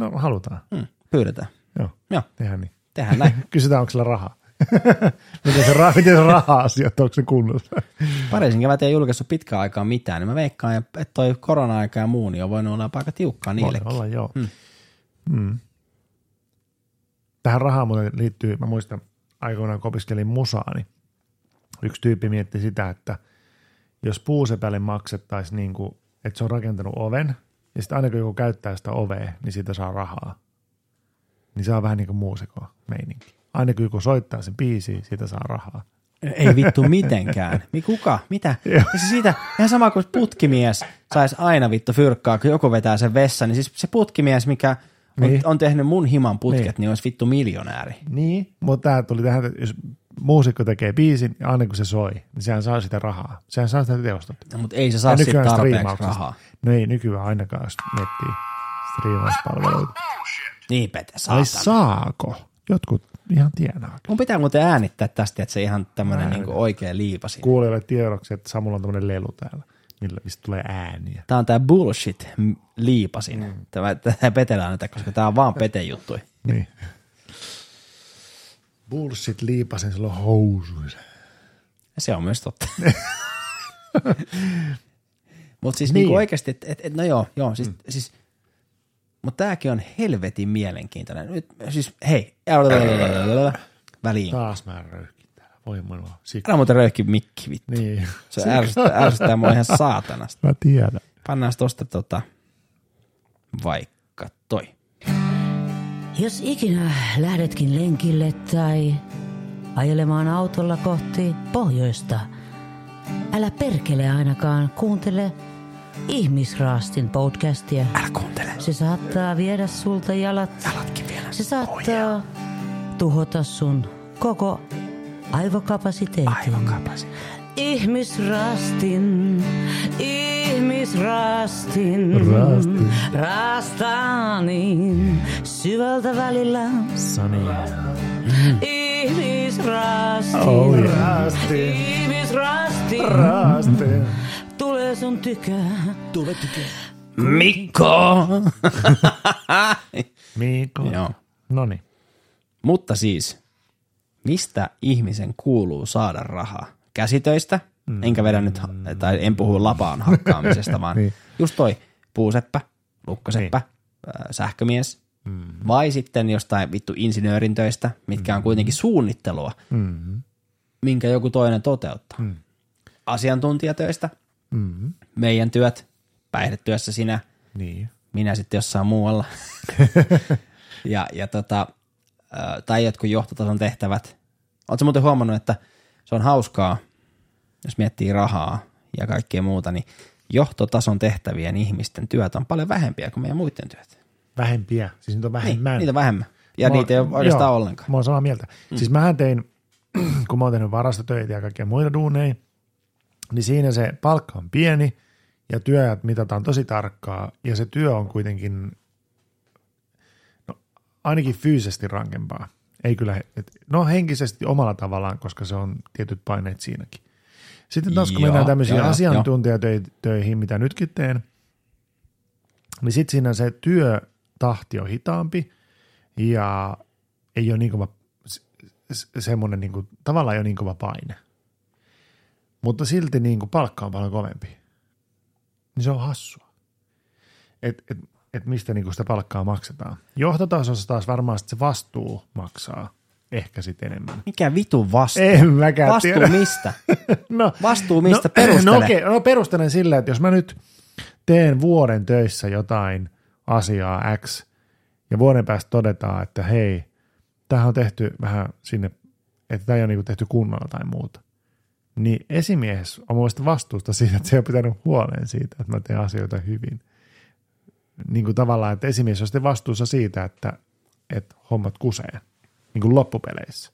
no halutaan. Hmm, pyydetään. Joo, Joo, tehdään niin. tehdään näin. Kysytään, onko sillä rahaa. miten se, ra- miten se raha-asiat, onko se kunnossa? Pariisin kevät ei julkaissut pitkään aikaa mitään, niin mä veikkaan, että toi korona-aika ja muu niin on voinut olla aika tiukkaa Voi niillekin. olla, joo. Mm. Mm. Tähän rahaan muuten liittyy, mä muistan aikoinaan kun opiskelin musaa, niin yksi tyyppi mietti sitä, että jos puusepälle maksettaisiin niin kuin, että se on rakentanut oven, ja sitten aina kun joku käyttää sitä ovea, niin siitä saa rahaa. Niin se on vähän niin kuin muusikko meininki. Aina kun soittaa sen biisiin, siitä saa rahaa. Ei vittu mitenkään. Mi kuka? Mitä? Ja se siitä, ihan sama kuin putkimies saisi aina vittu fyrkkaa, kun joku vetää sen vessan, niin siis se putkimies, mikä on, Niin. on tehnyt mun himan putket, niin. Niin. niin olisi vittu miljonääri. Niin, mutta tämä tuli tähän, jos muusikko tekee biisin, ja aina kun se soi, niin sehän saa sitä rahaa. Sehän saa sitä teostot. No, mutta ei se saa siitä nykyään tarpeeksi rahaa. No ei nykyään ainakaan, jos miettii striimauspalveluita. Niin pete, Ai saatana. saako? Jotkut ihan tienaa. Mun pitää muuten äänittää tästä, että se ihan tämmönen Ääni. niinku oikea liipasin. Kuulijoille tiedoksi, että Samulla on tämmöinen lelu täällä, millä mistä tulee ääniä. Tää on tää bullshit liipasin. Mm. Tämä, tämä petelään näitä, koska tää on vaan pete juttui. Niin. Bullshit liipasin silloin housuissa. Se on myös totta. Mutta siis Niin. niin. niinku oikeasti, että et, et, no joo, joo siis, mm. siis mutta tääkin on helvetin mielenkiintoinen. Nyt, siis hei, väliin. Taas mä röyhkin täällä. Voi minua. Sik- Älä muuten röyhki mikki vittu. niin. Se ärsyttää, ärsyttää mua ihan saatanasta. Mä tiedän. Pannaan tosta tota, vaikka toi. Jos ikinä lähdetkin lenkille tai ajelemaan autolla kohti pohjoista, älä perkele ainakaan kuuntele Ihmisraastin podcastia. Älä kuuntele. Se saattaa viedä sulta jalat. Jalatkin vielä. Se saattaa tuhota sun koko aivokapasiteetin. Aivokapasi. Ihmisrastin, ihmisrastin, Rastin. rastanin syvältä välillä. Sani. Ihmisrastin, Oh yeah. Rastin. ihmisrastin, Rastin. Tulee sun tykö. Mikko! Mikko. Joo. Noniin. Mutta siis, mistä ihmisen kuuluu saada rahaa? Käsitöistä, mm. enkä vedä nyt, tai en puhu lapaan hakkaamisesta, vaan Niin. just toi puuseppä, lukkoseppä, niin. sähkömies, mm. vai sitten jostain vittu insinöörin töistä, mitkä on kuitenkin suunnittelua, Mm-hmm. minkä joku toinen toteuttaa. Mm. Asiantuntijatöistä, Mm-hmm. meidän työt, päihdetyössä sinä, Niin. minä sitten jossain muualla. ja, ja tota, tai jotkut johtotason tehtävät. Oletko muuten huomannut, että se on hauskaa, jos miettii rahaa ja kaikkea muuta, niin johtotason tehtävien ihmisten työt on paljon vähempiä kuin meidän muiden työt. Vähempiä. Siis niitä on Niin, vähemmän. niitä on vähemmän. Ja Mä- niitä ei ole oikeastaan joo, ollenkaan. Mä oon samaa mieltä. Mm. Siis mähän tein, kun mä oon tehnyt varastotöitä ja kaikkia muita duuneja, niin siinä se palkka on pieni ja työajat mitataan tosi tarkkaa ja se työ on kuitenkin no, ainakin fyysisesti rankempaa. Ei kyllä, et, no henkisesti omalla tavallaan, koska se on tietyt paineet siinäkin. Sitten taas kun mennään tämmöisiin asiantuntijatöihin, mitä nytkin teen, niin sitten siinä se työtahti on hitaampi ja ei ole niin kova, se- se- semmoinen niin kuin, tavallaan ei ole niin kova paine. Mutta silti niin kuin palkka on paljon kovempi. Niin se on hassua. Et, et, et mistä niin kuin sitä palkkaa maksetaan. Johtotasossa taas varmaan se vastuu maksaa ehkä sitten enemmän. Mikä vitu vastuu? En mäkään vastuu tiedä. mistä? No, Vastuu mistä? no, Perustele. No, okei, no perustelen sillä, että jos mä nyt teen vuoden töissä jotain asiaa X ja vuoden päästä todetaan, että hei, tämähän on tehty vähän sinne, että tämä ei ole niinku tehty kunnolla tai muuta. Niin esimies on mun vastuusta siitä, että se on pitänyt huoleen siitä, että mä teen asioita hyvin. niin kuin tavallaan, että esimies on sitten vastuussa siitä, että, että hommat kusee niin kuin loppupeleissä.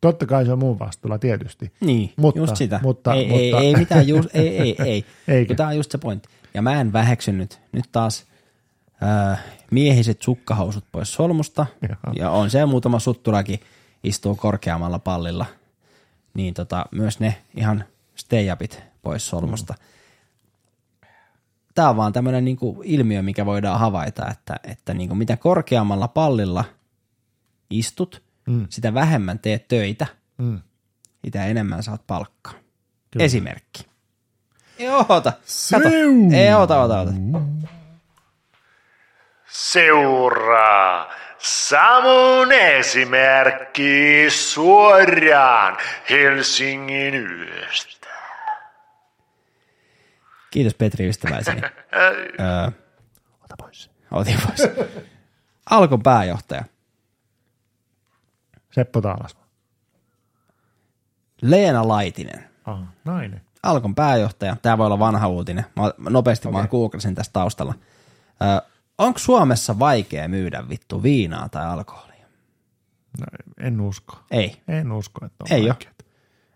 Totta kai se on muun vastuulla tietysti. Niin, Mutta- just sitä. mutta- ei, mutta- ei, ei mitään, just, ei, ei, ei. Eikö? Tämä on just se pointti. Ja mä en väheksy nyt, nyt taas äh, miehiset sukkahousut pois solmusta. Jaha. Ja on se muutama sutturakin istuu korkeammalla pallilla. Niin tota, myös ne ihan stay-upit pois solmusta. Tämä on vaan tämmöinen niinku ilmiö, mikä voidaan havaita, että, että niinku mitä korkeammalla pallilla istut, mm. sitä vähemmän teet töitä, Mm. sitä enemmän saat palkkaa. Kyllä. Esimerkki. Ei ota. Kato. Ei ota, ota, ota. Seuraa Samun esimerkki suoraan Helsingin yöstä. Kiitos Petri ystäväiseni. öö, Ota pois. otin pois. Alkon pääjohtaja. Seppo Taalasma. Leena Laitinen. Aha, nainen. Alkon pääjohtaja. Tämä voi olla vanha uutinen. Mä mä nopeasti okay. vaan googlasin tästä taustalla. Öö, onko Suomessa vaikea myydä vittu viinaa tai alkoholia? No, en usko. Ei. En usko, että on Ei vaikeaa.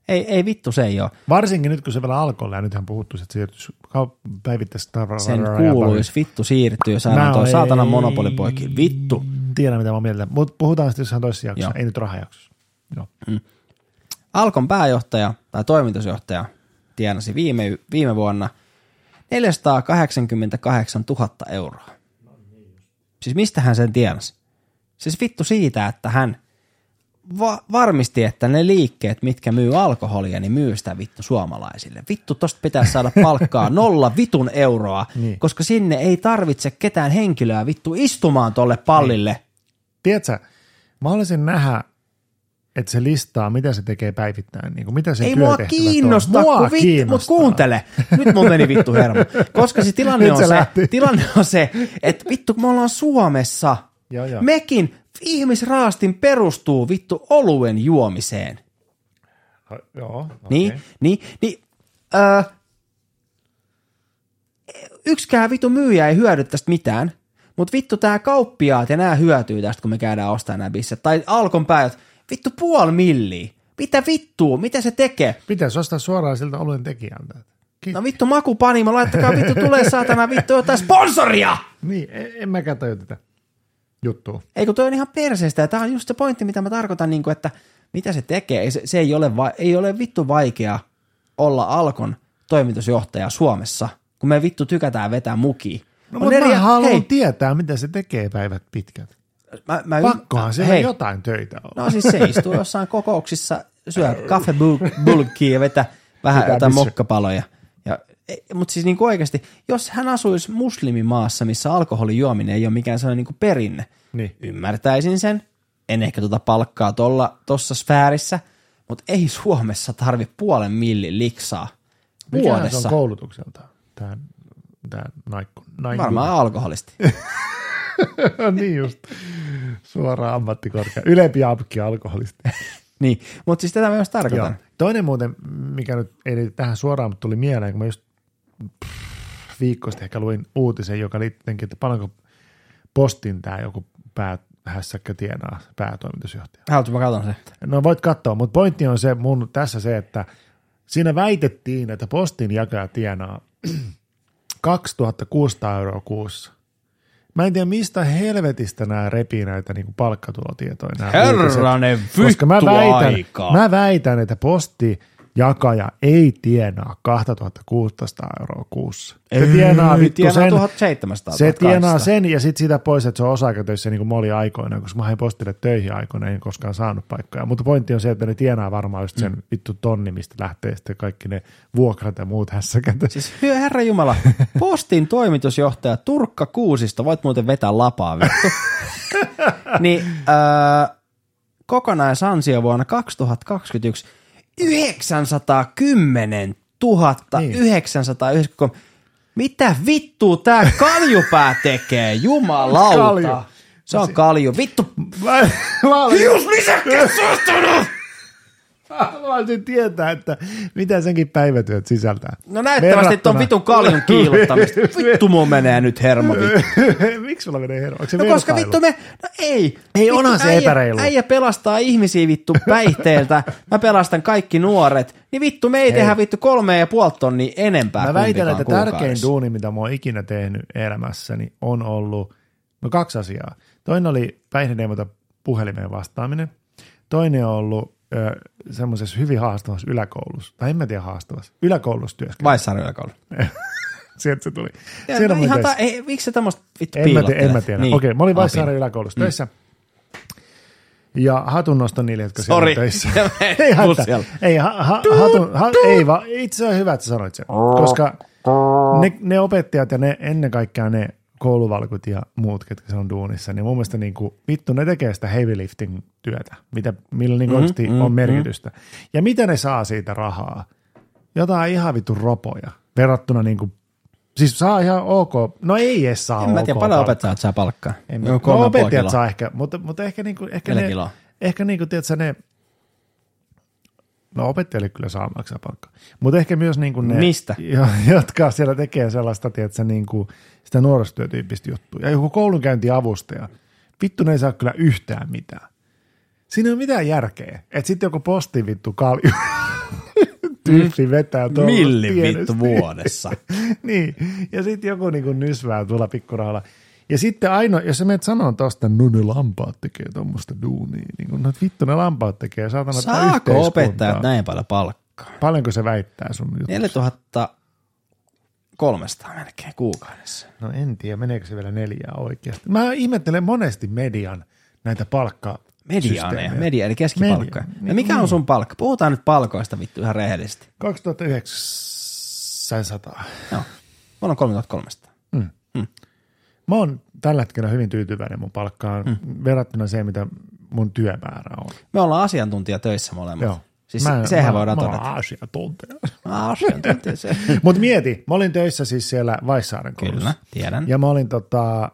Ei, ei vittu se ei ole. Varsinkin nyt, kun se vielä alkoholia, ja nythän puhuttu, että siirtyisi tavaraa. Sen kuuluisi vittu siirtyy, saadaan toi saatana monopolipoikin. Vittu. Tiedän, mitä mä mieltä. Mutta puhutaan sitten jossain toisessa jaksossa, Joo. ei nyt rahajaksossa. Joo. Alkon pääjohtaja tai toimitusjohtaja tienasi viime, viime vuonna 488 000 euroa. Siis mistä hän sen tienasi? Siis vittu siitä, että hän va- varmisti, että ne liikkeet, mitkä myy alkoholia, niin myy sitä vittu suomalaisille. Vittu, tosta pitäisi saada palkkaa nolla vitun euroa, Niin. koska sinne ei tarvitse ketään henkilöä vittu istumaan tolle pallille. Tiedätkö, mä haluaisin nähdä, että se listaa, mitä se tekee päivittäin. Niin kuin, mitä se Ei mua kiinnosta, Mua kun vittu, kiinnostaa. mutta kuuntele. Nyt mun meni vittu hermo. Koska se tilanne, on se se, tilanne on se, että vittu kun me ollaan Suomessa, Joo, joo. mekin ihmisraastin perustuu vittu oluen juomiseen. Joo, okay. Niin, niin, niin öö, yksikään vittu myyjä ei hyödy tästä mitään, mutta vittu tää kauppiaat ja nämä hyötyy tästä, kun me käydään ostamaan nämä bisset. Tai Alkon päivät, vittu puoli milliä. Mitä vittua, mitä se tekee? Pitäisi ostaa suoraan siltä oluen tekijältä. Ki- No vittu makupanimo, laittakaa vittu tulee saatana vittu jotain sponsoria! Niin, en, en mäkään tajua tätä juttua. Ei kun toi on ihan perseestä ja tää on just se pointti, mitä mä tarkoitan, niin kuin, että mitä se tekee. Ei Se, se ei, ole va, ei ole vittu vaikea olla Alkon toimitusjohtaja Suomessa, kun me vittu tykätään vetää mukiin. No, On mutta eri- mä haluan hei, tietää, mitä se tekee päivät pitkät. Mä, mä, Pakkohan siellä hei, jotain töitä olla. No siis se istuu jossain kokouksissa, syö kaffebulkia ja vetää vähän jotain missä- mokkapaloja. Ja, mutta siis niin oikeasti, jos hän asuisi muslimimaassa, missä alkoholin juominen ei ole mikään sellainen niin perinne, Niin. ymmärtäisin sen. En ehkä tuota palkkaa tuossa sfäärissä, mutta ei Suomessa tarvi puolen millin liksaa vuodessa. on koulutukselta? Tämä, tämä naikku. naikku. Varmaan alkoholisti. niin just. Suoraan ammattikorkea. Ylempi apki alkoholisti. niin, mutta siis tätä myös Joo. tarkoitan. Toinen muuten, mikä nyt ei liity tähän suoraan, mutta tuli mieleen, kun mä just pff, viikko sitten ehkä luin uutisen, joka liittyy että paljonko postin tämä joku päähässäkkä tienaa, päätoimitusjohtaja. Haluatko mä katson se? No voit katsoa, mutta pointti on se mun tässä se, että siinä väitettiin, että postin jakaja tienaa 2600 euroa kuussa. Mä en tiedä, mistä helvetistä nämä repii näitä niin palkkatulotietoja. Nämä Herranen uutiset. Koska mä vittu väitän, mä väitän, että posti jakaja ei tienaa 2600 euroa kuussa. Se Ei, tienaa vittu tienaa sen, 1700, se tienaa 1800. sen ja sitten siitä pois, että se on osa-aikatöissä niin kuin mä olin aikoinaan, koska mä hain postille töihin aikoina, en koskaan saanut paikkoja. Mutta pointti on se, että ne tienaa varmaan just sen mm. vittu tonni, mistä lähtee sitten kaikki ne vuokrat ja muut hässäkät. Siis herra Jumala, postin toimitusjohtaja Turkka Kuusisto, voit muuten vetää lapaa vittu. niin öö, kokonaisansio vuonna 2021 910 993. Mitä vittua tää kaljupää tekee? Jumalauta. Kalju. Se on kalju. Vittu. Mä, mä Haluaisin tietää, että mitä senkin päivätyöt sisältää. No näyttävästi tuon Verrattuna- vitun kaljun kiilottamista. Vittu mun menee nyt hermo. Miksi sulla menee hermo? No koska vittu me, no ei. Ei, Vittu, onhan se äijä, epäreilu. Äijä pelastaa ihmisiä vittu päihteiltä, mä pelastan kaikki nuoret, niin vittu me ei, tehdä vittu kolme ja puoli tonnia enempää Mä väitän, että tärkein duuni, mitä mä oon ikinä tehnyt elämässäni, on ollut no kaksi asiaa. Toinen oli päihdeneuvonta puhelimeen vastaaminen. Toinen on ollut ö, semmoisessa hyvin haastavassa yläkoulussa, tai en mä tiedä haastavassa, yläkoulussa työskentely. Vaissaari yläkoulu. Sieltä se tuli. Ja, Siellä no, ihan ta- ei, miksi sä tämmöistä vittu En mä, tiedä, en mä tiedä. Niin. Okei, mä olin Vaissaaren yläkoulussa töissä. Ja hatunnosto niille, jotka siellä Sori. on töissä. Ei siellä. Ei, ha, ha, hatun, ha, ei vaan, itse on hyvä, että sanoit sen. Koska ne, ne opettajat ja ne ennen kaikkea ne kouluvalkut ja muut, ketkä se on duunissa, niin mun mielestä niin kuin, vittu ne tekee sitä heavy lifting työtä, mitä, millä niin oikeasti mm, on merkitystä. Ja mitä ne saa siitä rahaa? Jotain ihan vittu ropoja verrattuna niin kuin, siis saa ihan ok, no ei edes saa En mä tiedä, ok paljon opettajat saa palkkaa. En no, puoli opettajat saa ehkä, mutta, mutta ehkä, niinku, ehkä Neljä ne, kiloa. ehkä niinku, tiedätkö, ne, no opettajille kyllä saa maksaa palkkaa, mutta ehkä myös niinku ne, Mistä? Jo, jotka siellä tekee sellaista, tiedätkö, niinku, sitä nuorisotyötyyppistä juttua. Ja joku koulunkäyntiavustaja, vittu ne ei saa kyllä yhtään mitään. Siinä ei ole mitään järkeä. Että sitten joku posti vittu kalju tyyppi vetää tuolla pienesti. vittu vuodessa. niin, ja sitten joku niinku nysvää tuolla pikkurahalla. Ja sitten ainoa, jos sä menet sanoa tosta, no ne lampaat tekee tuommoista duunia, niin kun, no vittu ne lampaat tekee, saatana Saako opettajat näin paljon palkkaa? Paljonko se väittää sun juttu? 4300 melkein kuukaudessa. No en tiedä, meneekö se vielä neljää oikeasti. Mä ihmettelen monesti median näitä palkka Mediaaneja, media eli keskipalkkoja. Media, Ja mikä on niin. sun palkka? Puhutaan nyt palkoista vittu ihan rehellisesti. 2900. Joo. Mulla on 3300. Mä oon tällä hetkellä hyvin tyytyväinen mun palkkaan mm. verrattuna siihen, mitä mun työmäärä on. Me ollaan asiantuntija töissä molemmat. Joo. Siis mä, sehän mä, voidaan mä todeta. oon asiantuntija. Mä asiantuntija se. Mutta mieti, mä olin töissä siis siellä Vaissaaren koulussa. Kyllä, tiedän. Ja mä olin tota,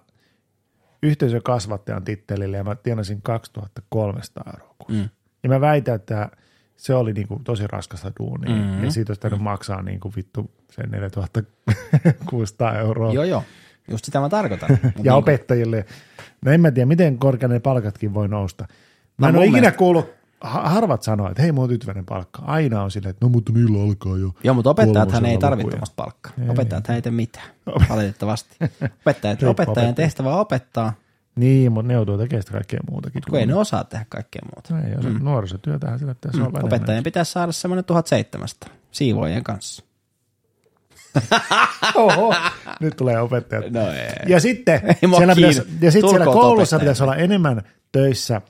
yhteisökasvattajan tittelillä ja mä tienasin 2300 euroa. Mm. Ja mä väitän, että se oli niinku tosi raskasta duunia. Mm-hmm. Ja siitä olisi täytynyt maksaa niinku vittu sen 4600 euroa. Joo, joo. Just sitä mä tarkoitan. Ja niinku- opettajille. No en mä tiedä, miten korkealle ne palkatkin voi nousta. Mä No en ole ikinä mielestä- kuullut, ha- harvat sanoa, että hei, mä oon tyytyväinen palkka. Aina on silleen, että no mutta niillä alkaa jo. Joo, mutta opettajathan ei tarvitse tuommoista palkkaa. Ei, Opettajat ei tee mitään, valitettavasti. Opettajat, opettajan tehtävä on opettaa, Niin, mutta ne joutuu tekemään sitä kaikkea muutakin. kun ei ne osaa tehdä kaikkea muuta. No ei, jos mm. nuorisotyötähän sillä pitäisi mm. olla enemmän. Opettajien pitäisi saada semmoinen 1700 siivoojien kanssa. Oho, nyt tulee opettajat. No ei. Ja sitten Ei siellä, pitäisi, ja sitten siellä koulussa opettajat. pitäisi olla enemmän töissä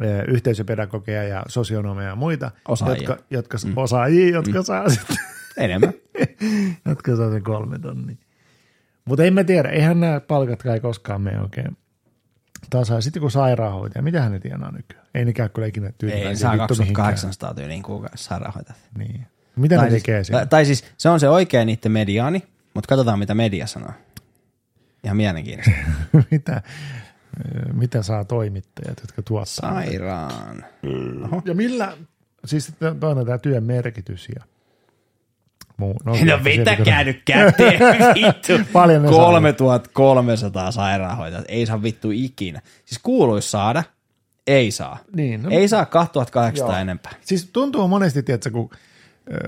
ö, yhteisöpedagogeja ja sosionomeja ja muita, Osaajia. jotka, jotka, mm. osaajia, jotka mm. saa sitten, Enemmän. jotka saa sen kolme tonnia. Mutta en mä tiedä, eihän nämä palkat kai koskaan mene oikein tasaa. Sitten kun sairaanhoitaja, mitä ne tienaa nykyään? Ei ne käy kyllä ikinä tyytyväisiä. Ei, saa vittu mihinkään. 2800 tyyliin kuukaudessa sairaanhoitajat. Niin. Mitä Tai ne siis, tekee siellä? tai, tai siis se on se oikea niiden mediaani, mutta katsotaan mitä media sanoo. Ihan mielenkiintoista. mitä, mitä saa toimittajat, jotka tuottaa? Sairaan. Ja millä, siis to- toinen tämä työn merkitys ja muu. No, No vetäkää kyllä- nyt käteen, vittu. Paljon ne saa. 3300 sairaanhoitajat, ei saa vittu ikinä. Siis kuuluisi saada, ei saa. Niin, no- ei saa 2800 Joo. enempää. Siis tuntuu monesti, tiedätkö, kun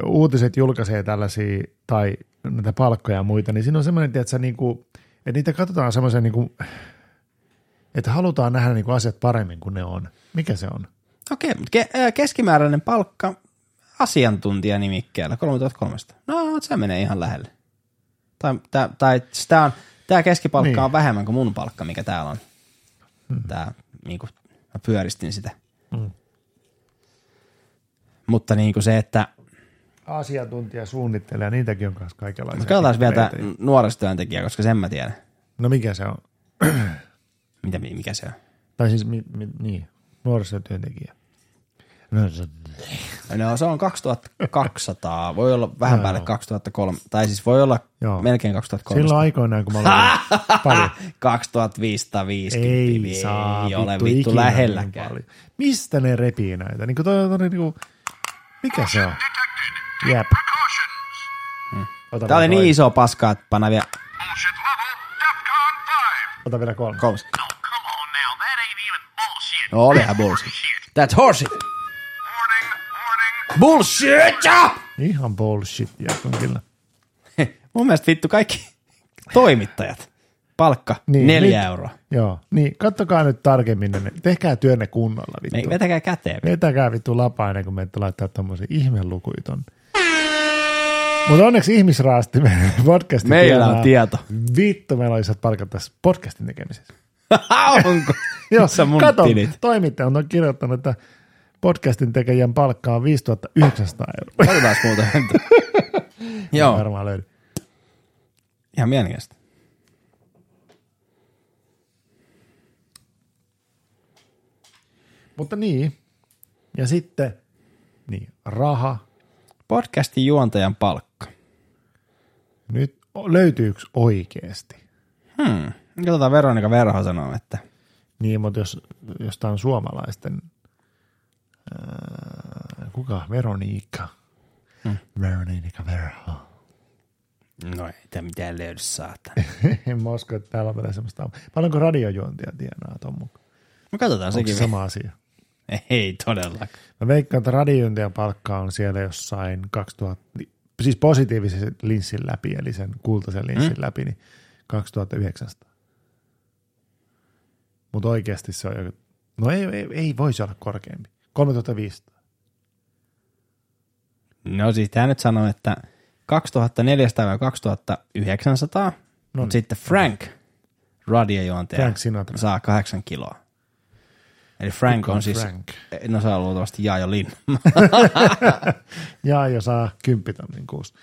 uutiset julkaisee tällaisia tai näitä palkkoja ja muita, niin siinä on semmoinen, tiedätkö, niin kuin, että niitä katsotaan semmoisen, niin kuin, että halutaan nähdä niin kuin asiat paremmin kuin ne on. Mikä se on? Okei, ke- ää, keskimääräinen palkka asiantuntijanimikkeellä 3300. No, se menee ihan lähelle. Tai, tai, tai tämä on, tää keskipalkka Niin. on vähemmän kuin mun palkka, mikä täällä on. Hmm. Tää, niin kuin, mä pyöristin sitä. Hmm. Mutta niin kuin se, että Asiantuntija suunnittelee, niitäkin on kanssa kaikenlaisia. No katsotaan vielä tämä nuorisotyöntekijä, koska sen mä tiedän. No mikä se on? Mitä, mikä se on? Tai siis, mi, mi, niin, nuorisotyöntekijä. No, se, No se on 2200, voi olla vähän Joo. päälle 2003, tai siis voi olla Joo. melkein 2003. silloin aikoinaan, kun mä olin paljon. 2550 Ei saa ei ole vittu, lähelläkään. niin. Mistä ne repii näitä? Niin kuin toi, toi, niin kuin, Mikä se on? Jep. Ota Tää oli niin iso paska, että panna vielä Ota vielä kolme. kolmas. No olihan bullshit. That's horseshit. Bullshit! Ja! Ihan bullshit, on kyllä. Mun mielestä vittu kaikki toimittajat. Palkka Niin, neljä nyt- euroa. Joo, niin kattokaa nyt tarkemmin, ne. tehkää työnne kunnolla Me, vittu. vetäkää käteen. Vetäkää vittu lapaa ennen kuin meitä laittaa tommosia ihmelukuja tonne. Mutta onneksi ihmisraasti podcastin Meillä on tieto. Vittu, meillä on isot palkat tässä podcastin tekemisessä. Onko? Joo, Missä mun kato, tilit? toimittaja on kirjoittanut, että podcastin tekijän palkka on 5900 euroa. Katsotaan muuten. Joo, Varmaan löydy. ihan mielenkiintoista. Mutta niin, ja sitten niin, raha. Podcastin juontajan palkka. Nyt löytyykö oikeasti? Hmm. Katsotaan Veronika Verho sanoo, että Niin, mutta jos, jos tämä on suomalaisten, ää, kuka? Veroniikka. Hmm. Veronika Verho. no ei tämä mitään löydy saatana. en mä usko, että täällä on vielä semmoista. Paljonko radiojuontia tienaa tuon mukaan? No katsotaan Onko sekin. se sama asia? Ei todellakaan. Mä veikkaan, että radiojuontijan palkka on siellä jossain 2000, siis positiivisen linssin läpi, eli sen kultaisen linssin Mm. läpi, niin 2900. Mutta oikeasti se on joku, no ei, ei, ei voisi olla korkeampi. 3500. No siis tämä nyt sanoo, että 2400 vai 2900, no No mutta sitten Frank, radiojuontaja, Frank Sinatra. saa kahdeksan kiloa. Eli Frank Kuka on on siis, Frank? no se on luultavasti Jaajo Lin. Ja jo saa kymppitonnin kuusi.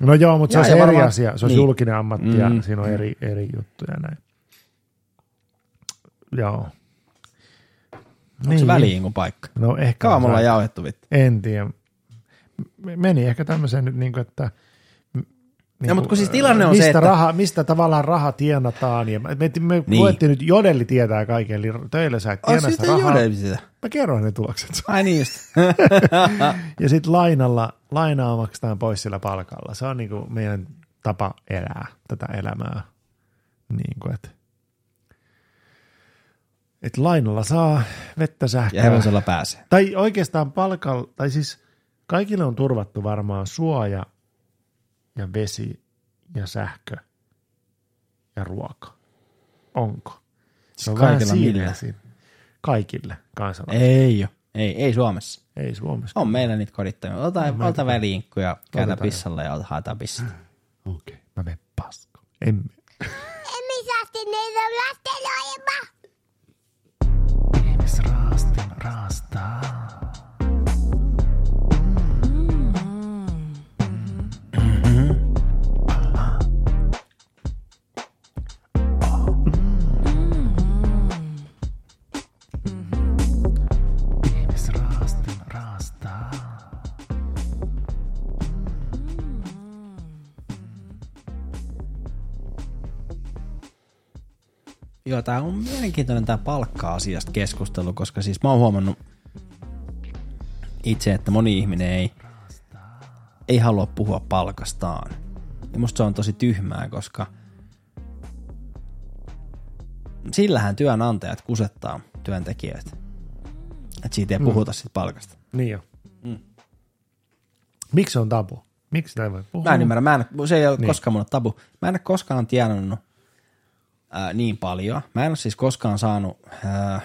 No joo, mutta se ja se eri varmaan- asia. Se on niin. julkinen ammatti ja Mm. siinä on eri, eri juttuja näin. Joo. Onko se väliin kuin paikka? No ehkä. Kauan mulla on jauhettu vittu. En tiedä. Meni ehkä tämmöiseen nyt niin kuin, että niin mutta kun siis tilanne on mistä se, että- Raha, mistä tavallaan raha tienataan. Ja me, me, Niin. luettiin nyt, Jodelli tietää kaiken, eli töillä sä et tienaa sitä rahaa. sitä. Mä kerroin ne tulokset. Ai niin just. Ja sitten lainalla, lainaa maksetaan pois sillä palkalla. Se on niin kuin meidän tapa elää tätä elämää. Niin kuin, että et lainalla saa vettä Ja sähköä. hevosella pääsee. Tai oikeastaan palkalla, tai siis kaikille on turvattu varmaan suoja ja vesi ja sähkö ja ruoka. Onko? Se on vähän kaikilla siinä. Kaikille kansalaisille. Ei ole. Ei, ei Suomessa. Ei Suomessa. On meillä niitä kodittomia. Ota, ota väliinkku ja Otetaan. pissalla ja haetaan pissalla. Okei, okay. mä menen pasko. Emme. Ihmisraastin raastaa. Joo, tää on mielenkiintoinen tää palkka-asiasta keskustelu, koska siis mä oon huomannut itse, että moni ihminen ei, ei halua puhua palkastaan. Ja musta se on tosi tyhmää, koska sillähän työnantajat kusettaa työntekijöitä. Että siitä ei puhuta sit palkasta. Niin jo. Mm. Miksi se on tabu? Miksi ei voi puhua? Mä en ymmärrä, mä en, se ei ole niin. koskaan mulle tabu. Mä en ole koskaan tienannut ää, niin paljon. Mä en ole siis koskaan saanut ää,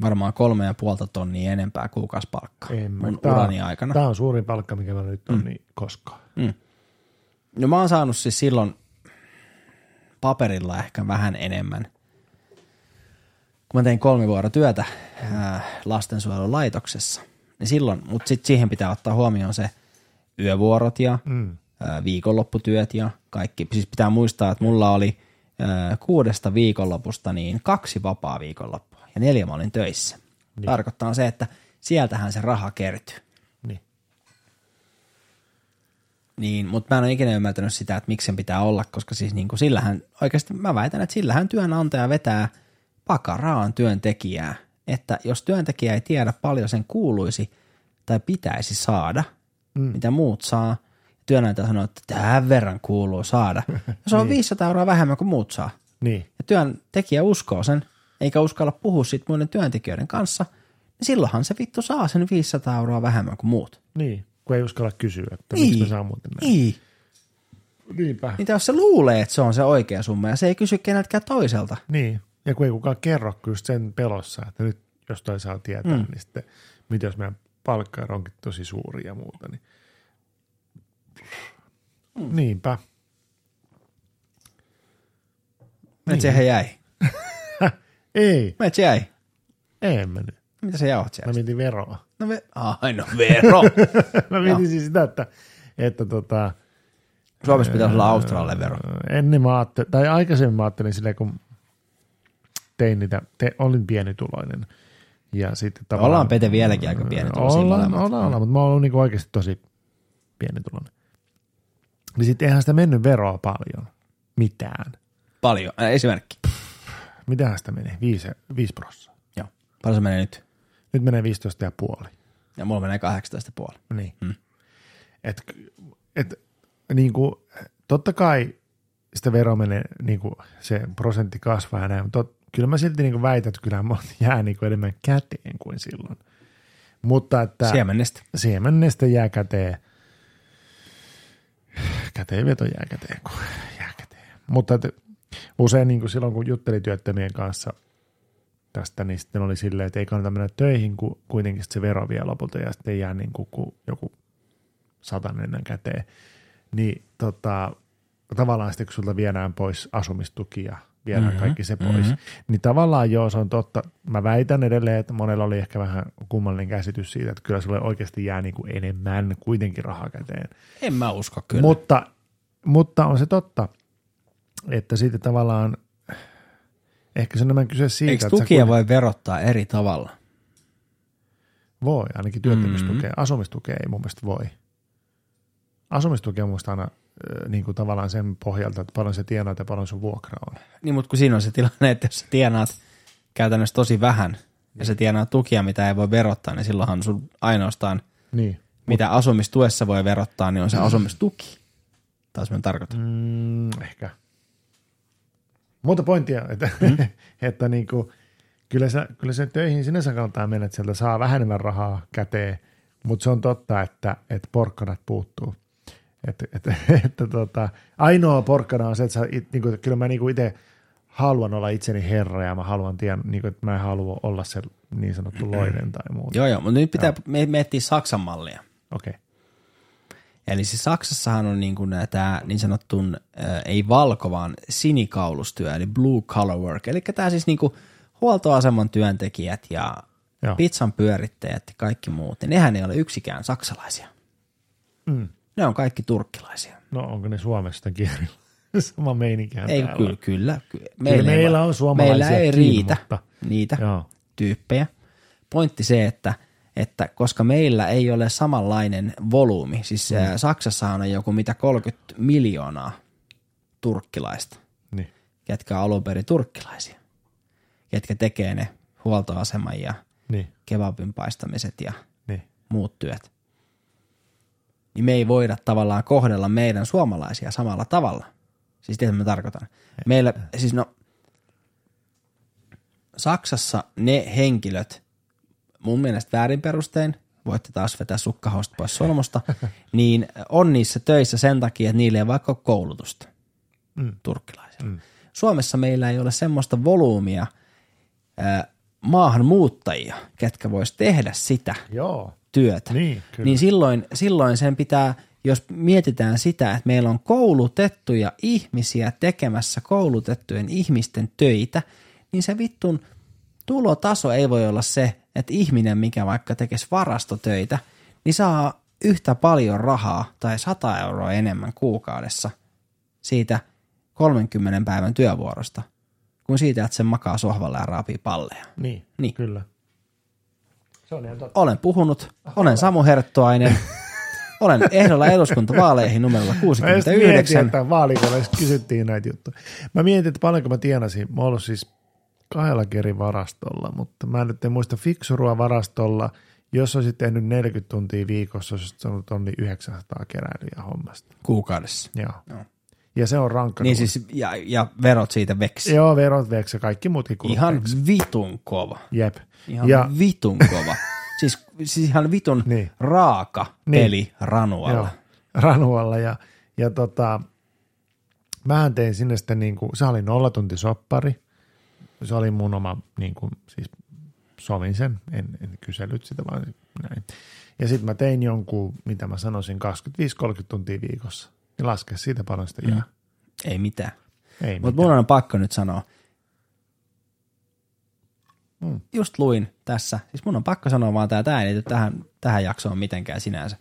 varmaan kolme ja puolta tonnia enempää kuukausipalkkaa En mä- mun tää urani aikana. Tämä on suurin palkka, mikä mä nyt on mm. niin koskaan. No mä oon saanut siis silloin paperilla ehkä vähän enemmän. Kun mä tein kolme vuoroa työtä ää, lastensuojelulaitoksessa, niin silloin, mutta sitten siihen pitää ottaa huomioon se yövuorot ja mm. ää, viikonlopputyöt ja kaikki. Siis pitää muistaa, että mulla oli kuudesta viikonlopusta niin kaksi vapaa viikonloppua ja neljä mä olin töissä. Niin. Tarkoittaa se, että sieltähän se raha kertyy. Niin. Niin, mutta mä en ole ikinä ymmärtänyt sitä, että miksi sen pitää olla, koska siis niin kuin sillähän, oikeasti mä väitän, että sillähän työnantaja vetää pakaraan työntekijää että jos työntekijä ei tiedä paljon sen kuuluisi tai pitäisi saada, mm. mitä muut saa, työnantaja sanoo, että tämän verran kuuluu saada. Ja se on 500 euroa vähemmän kuin muut saa. Niin. Ja työntekijä uskoo sen, eikä uskalla puhua siitä muiden työntekijöiden kanssa, niin silloinhan se vittu saa sen 500 euroa vähemmän kuin muut. Niin, kun ei uskalla kysyä, että miksi me saa muuten näin. Niin. Niinpä. Niitä jos se luulee, että se on se oikea summa ja se ei kysy keneltäkään toiselta. Niin, ja kun ei kukaan kerro just sen pelossa, että nyt jos toi saa tietää, mm. niin sitten mitä jos meidän palkkaero onkin tosi suuri ja muuta, niin mm. niinpä. Niin. siihen jäi. Ei, Meitä se jäi. ei mennyt. Mitä se jauhat Mä siellä? mietin veroa. No, ve- Ai no vero. Mä mietin siis sitä, että, että tota, Suomessa pitäisi olla Australialle vero. ennen mä ajattelin, tai aikaisemmin mä ajattelin silleen, kun tein niitä, te, olin pienituloinen. Ja sitten tavallaan, Ollaan Pete vieläkin aika pienituloisia Ollaan, ollaan, ollaan, mutta mä oon niinku oikeasti tosi pienituloinen. Niin sitten eihän sitä mennyt veroa paljon. Mitään. Paljon. Äh, esimerkki. Mitähän sitä menee? 5, 5 prossaa. Joo. Paljon se menee nyt? Nyt menee 15 ja puoli. Ja mulla menee 18,5. Niin. Hmm. Et, et, niin kuin, totta kai sitä vero menee, niin kuin se prosentti kasvaa ja näin, mutta tot, kyllä mä silti niin kuin väitän, että kyllä jää niin kuin enemmän käteen kuin silloin. Mutta että Siemennestä. siemennestä jää käteen, käteenveto jää käteen, kun jää käteen. Mutta että usein niin kuin silloin, kun juttelin työttömien kanssa tästä, niin sitten oli silleen, että ei kannata mennä töihin, kun kuitenkin se vero vie lopulta ja sitten jää niin kuin, kuin joku satanen käteen. Niin tota, tavallaan sitten kun sulta viedään pois asumistuki ja viedään mm-hmm, kaikki se pois, mm-hmm. niin tavallaan joo, se on totta. Mä väitän edelleen, että monella oli ehkä vähän kummallinen käsitys siitä, että kyllä sulle oikeasti jää niin kuin enemmän kuitenkin rahaa käteen. En mä usko kyllä. Mutta, mutta on se totta, että sitten tavallaan ehkä se on enemmän kyse siitä, Eikö että tukia kuitenkin- voi verottaa eri tavalla? Voi, ainakin työttömyystukea. Mm-hmm. Asumistukea ei mun mielestä voi. Asumistukea on mun aina niin kuin tavallaan sen pohjalta, että paljon se tienaat ja paljon sun vuokra on. Niin, mutta kun siinä on se tilanne, että jos sä tienaat käytännössä tosi vähän ja sä tienaat tukia, mitä ei voi verottaa, niin silloinhan sun ainoastaan, Niin. mitä asumistuessa voi verottaa, niin on se asumistuki. Taas mä tarkoitan. Mm, ehkä. Mutta pointtia, että, mm. että niin kuin, kyllä, sä, kyllä se töihin sinänsä kannattaa mennä, että sieltä saa vähän enemmän rahaa käteen, mutta se on totta, että, että porkkanat puuttuu. Että, että, että tota, ainoa porkkana on se, että sä, it, niin kuin, kyllä mä niin kuin itse haluan olla itseni herra ja mä haluan tien, niin kuin, että mä en halua olla se niin sanottu loinen tai muuta. Joo, joo, mutta nyt pitää me- miettiä Saksan mallia. Okei. Okay. Eli siis Saksassahan on niin kuin tämä niin sanottun, äh, ei valko, vaan sinikaulustyö, eli blue collar work. Eli tämä siis niin kuin huoltoaseman työntekijät ja Joo. pizzan pyörittäjät ja kaikki muut, niin nehän ei ole yksikään saksalaisia. Mm. Ne on kaikki turkkilaisia. No onko ne Suomesta kielillä? Sama meininkihän Ei, täällä. kyllä, kyllä. kyllä. Kyllä meillä on suomalaisia Meillä ei riitä mutta- niitä Joo. tyyppejä. Pointti se, että, että koska meillä ei ole samanlainen volyymi, siis mm. Saksassahan on joku mitä 30 miljoonaa turkkilaista, Niin. ketkä on alun perin turkkilaisia, ketkä tekee ne huoltoaseman ja Niin. kebabin paistamiset ja Niin. muut työt. Niin me ei voida tavallaan kohdella meidän suomalaisia samalla tavalla. Siis tiedätkö, mitä mä tarkoitan? Meillä, siis no, Saksassa ne henkilöt, mun mielestä väärin perustein, voitte taas vetää sukkahosta pois solmusta, niin on niissä töissä sen takia, että niille ei vaikka ole koulutusta Mm. turkkilaisilla. Mm. Suomessa meillä ei ole semmoista volyymia maahanmuuttajia, ketkä vois tehdä sitä Joo. Työtä. Niin, kyllä. niin silloin, silloin sen pitää, jos mietitään sitä, että meillä on koulutettuja ihmisiä tekemässä koulutettujen ihmisten töitä, niin se vittun tulotaso ei voi olla se, että ihminen, mikä vaikka tekisi varastotöitä, niin saa yhtä paljon rahaa tai 100 euroa enemmän kuukaudessa siitä 30 päivän työvuorosta, kuin siitä, että se makaa sohvalla ja raapii palleja. Niin, Niin. kyllä. Se on ihan totta. Olen puhunut, olen Samu Herttuainen, olen ehdolla eduskuntavaaleihin numerolla Mä just mietin, 69. että vaalikolla kysyttiin näitä juttuja. Mä mietin, että paljonko mä tienasin. Mä oon ollut siis kahdellakin eri varastolla, mutta mä nyt en muista fiksurua varastolla. Jos olisit tehnyt 40 tuntia viikossa, olisit saanut tonni 900 keräilyjä hommasta. Kuukaudessa. Joo. Joo. Ja se on rankka. Niin siis, ja, ja verot siitä veksi. Joo, verot veksi ja kaikki muutkin kulut Ihan veksi. vitun kova. Jep. Ihan ja vitun kova. siis, siis ihan vitun Niin. niin. raaka Niin. peli ranualla. Joo, ranualla. Ja, ja tota, mähän tein sinne sitten niin kuin, se oli nollatuntisoppari. Se oli mun oma, niin kuin, siis sovin sen, en, en kysellyt sitä vaan näin. Ja sitten mä tein jonkun, mitä mä sanoisin, 25-30 tuntia viikossa. Ja laske siitä paljon sitä jää. Mm. Ei mitään. Ei Mutta mun on pakko nyt sanoa. Mm. Just luin tässä. Siis mun on pakko sanoa vaan tää, tää ei liity tähän, tähän jaksoon mitenkään sinänsä.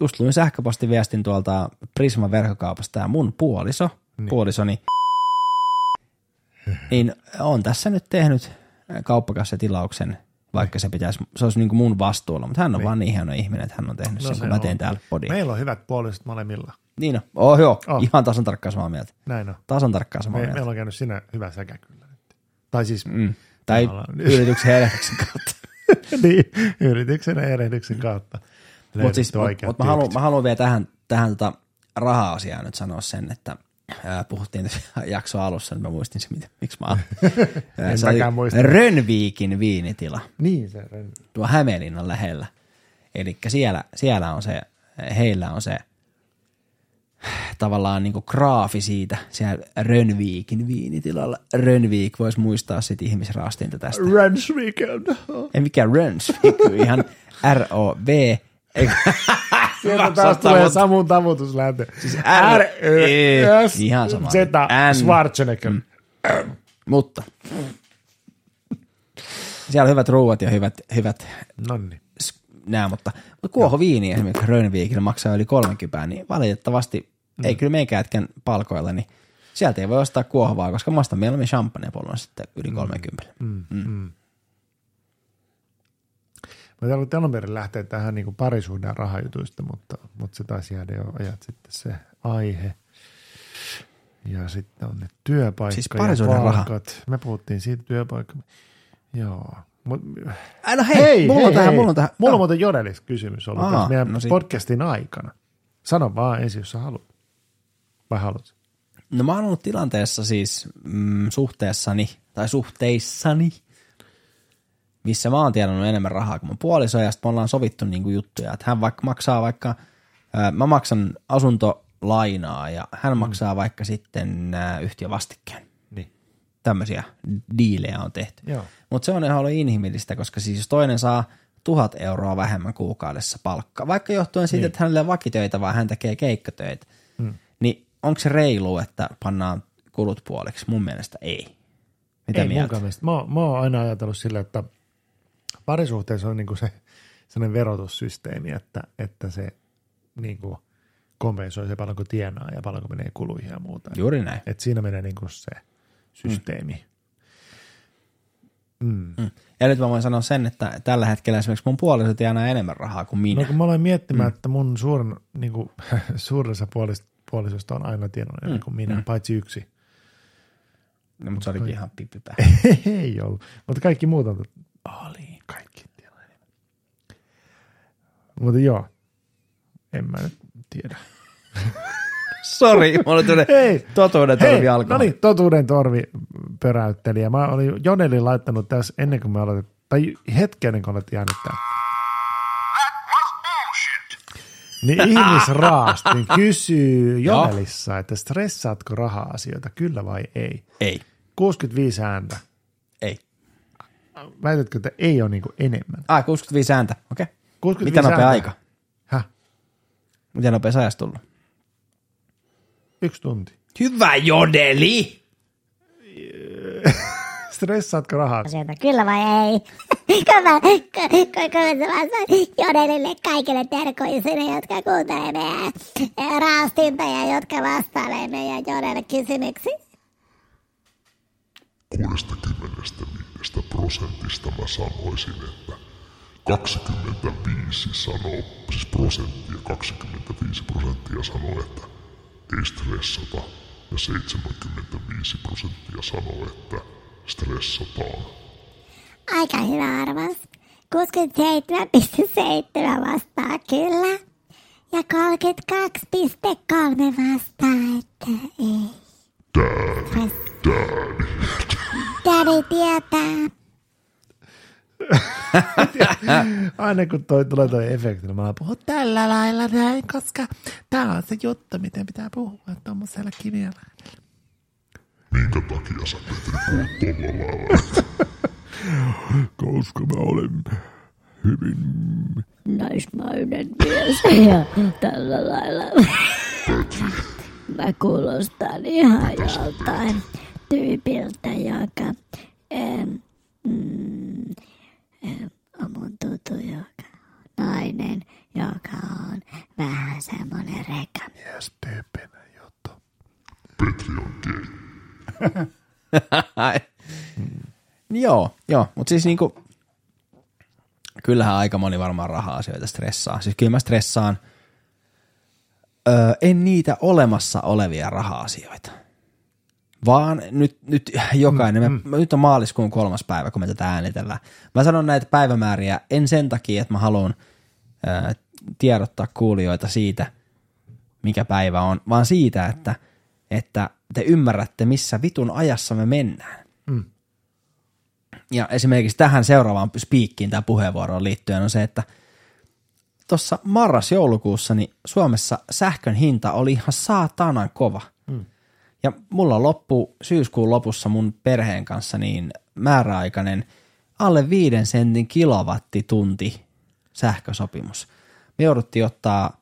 Just luin sähköpostiviestin tuolta Prisma verkkokaupasta ja mun puoliso, niin. puolisoni, niin on tässä nyt tehnyt kauppakassatilauksen, vaikka se pitäisi, se olisi niin kuin mun vastuulla, mutta hän on niin. vaan niin hieno ihminen, että hän on tehnyt no, sen, se kun mä teen täällä podia. Meillä on hyvät puoliset molemmilla. Niin on. Oh, joo, Oh. ihan tasan tarkkaan samaa mieltä. Näin on. Tasan tarkkaan samaa Me, mieltä. meillä on käynyt siinä hyvä säkä kyllä. Tai siis Mm. Tai yrityksen erehdyksen kautta. niin, yrityksen erehdyksen kautta. Mutta siis, löydetty mut, mä, haluan, mä haluan vielä tähän, tähän tota raha-asiaan nyt sanoa sen, että ää, puhuttiin tässä jakso alussa, niin mä muistin se, mitä, miksi mä ää, En se oli mäkään muista. Rönviikin viinitila, Niin se on. tuo Hämeenlinnan lähellä. Eli siellä, siellä on se, heillä on se tavallaan niinku graafi siitä siellä Rönviikin viinitilalla. Rönviik voisi muistaa sit ihmisraastinta tästä. Rans weekend. Ei mikään Rönsvik, ihan R-O-V. Sieltä taas tulee Samun tavutuslähtö. Siis R, E, S, ihan sama. Z, N. Schwarzenegger. Mm. Mutta siellä on hyvät ruuat ja hyvät, hyvät Nonni. Nää, mutta, kuohoviini esimerkiksi Rönnviikillä maksaa yli 30, niin valitettavasti mm. ei kyllä meikätkään palkoilla, niin sieltä ei voi ostaa kuohovaa, koska mä ostan mieluummin champagnepollon sitten yli 30. Mm. Mm. Mä alun alun perin lähteä tähän niin parisuhden ja rahajutuista, mutta, mutta se taisi jäädä jo ajat sitten se aihe. Ja sitten on ne työpaikka Siis ja parisuhden raha. palkat. Me puhuttiin siitä työpaikka. Joo. Mut, Ai no hei, hei mulla on tähän, mulla on tähän. Mulla on muuten Jodelis kysymys ollut Aa, tässä meidän no sit- podcastin aikana. Sano vaan ensin, jos sä haluat. Vai haluat? No mä oon ollut tilanteessa siis mm, suhteessani, tai suhteissani, missä mä oon tienannut enemmän rahaa kuin mun puoliso, ja sitten me ollaan sovittu niinku juttuja, että hän vaikka maksaa vaikka, ää, mä maksan asuntolainaa, ja hän maksaa vaikka sitten ää, yhtiövastikkeen. Tämmöisiä diilejä on tehty. Mutta se on ihan ollut inhimillistä, koska siis jos toinen saa tuhat euroa vähemmän kuukaudessa palkkaa, vaikka johtuen siitä, niin. että hänellä ole vakitöitä, vaan hän tekee keikkatöitä, hmm. niin onko se reilu, että pannaan kulut puoliksi? Mun mielestä ei. Mitä Ei mieltä? mielestä. Mä, mä oon aina ajatellut sillä, että parisuhteessa on niinku se sellainen verotussysteemi, että, että se niinku kompensoi se paljonko tienaa ja paljonko menee kuluihin ja muuta. Juuri näin. Et siinä menee niinku se systeemi. Mm. Mm. Ja nyt mä voin sanoa sen, että tällä hetkellä esimerkiksi mun puoliso tienaa enemmän rahaa kuin minä. No kun mä aloin miettimään, mm. että mun suurin, niinku, suurissa puolis, puolisosta on aina tienannut enemmän kuin minä, mm. paitsi yksi. No, mutta se olikin ihan pippipää. Ei ollut. Mutta kaikki muut on... Oli. Kaikki tienaa enemmän. Mutta joo. En mä nyt tiedä. Sori, mulla tuli Hei, totuuden Hei, torvi alkoi. no niin, totuuden torvi pöräytteli. Ja mä olin Jonelin laittanut tässä ennen kuin me aloitettiin, tai hetken ennen kuin olet jäänyt tää. Niin ihmisraastin kysyy Jonelissa, että stressaatko raha-asioita, kyllä vai ei? Ei, 65 ääntä. ei. Väitätkö, että ei ole niinku enemmän? Ah, 65 ääntä, okei. Okay. 65 Mitä nopea ääntä. aika? Häh? Miten nopea sä ajasta tullut? Yksi tunti. Hyvä jodeli! Stressaatko rahaa? asioita, kyllä vai ei? Vastaan Jodelille kaikille terkoisille, jotka kuuntelee meidän raastinta ja jotka vastailee meidän Jodelle kysymyksiin. 65 prosentista mä sanoisin, että 25 sanoo, siis prosenttia, 25 prosenttia sanoo, että ei stressata. ja 75 prosenttia sanoo, että stressataan. Aika hyvä arvaus. 67,7 vastaa kyllä. Ja 32,3 vastaa, että ei. Stress. Daddy tietää. Aina kun toi tulee toi efekti, niin mä puhun tällä lailla näin, koska tää on se juttu, miten pitää puhua tommosella kiviellä. Minkä takia sä Petri puhut tolla lailla? Koska mä olen hyvin naismainen mies ja tällä lailla mä kuulostan ihan joltain tyypiltä, joka em, mm, em, on mun tutu, joka on nainen, joka on vähän semmonen reka. Mies tyyppinen juttu. Petri on gay. Ai. Joo, joo, mutta siis niinku, kyllähän aika moni varmaan raha-asioita stressaa. Siis kyllä mä stressaan, öö, en niitä olemassa olevia raha-asioita. Vaan nyt, nyt jokainen, mm, me, nyt on maaliskuun kolmas päivä, kun me tätä äänitellään. Mä sanon näitä päivämääriä en sen takia, että mä haluan öö, tiedottaa kuulijoita siitä, mikä päivä on, vaan siitä, että, että te ymmärrätte, missä vitun ajassa me mennään. Ja esimerkiksi tähän seuraavaan spiikkiin tämä puheenvuoroon liittyen on se, että tuossa marras-joulukuussa niin Suomessa sähkön hinta oli ihan saatanan kova. Mm. Ja mulla loppu syyskuun lopussa mun perheen kanssa niin määräaikainen alle viiden sentin kilowattitunti sähkösopimus. Me jouduttiin ottaa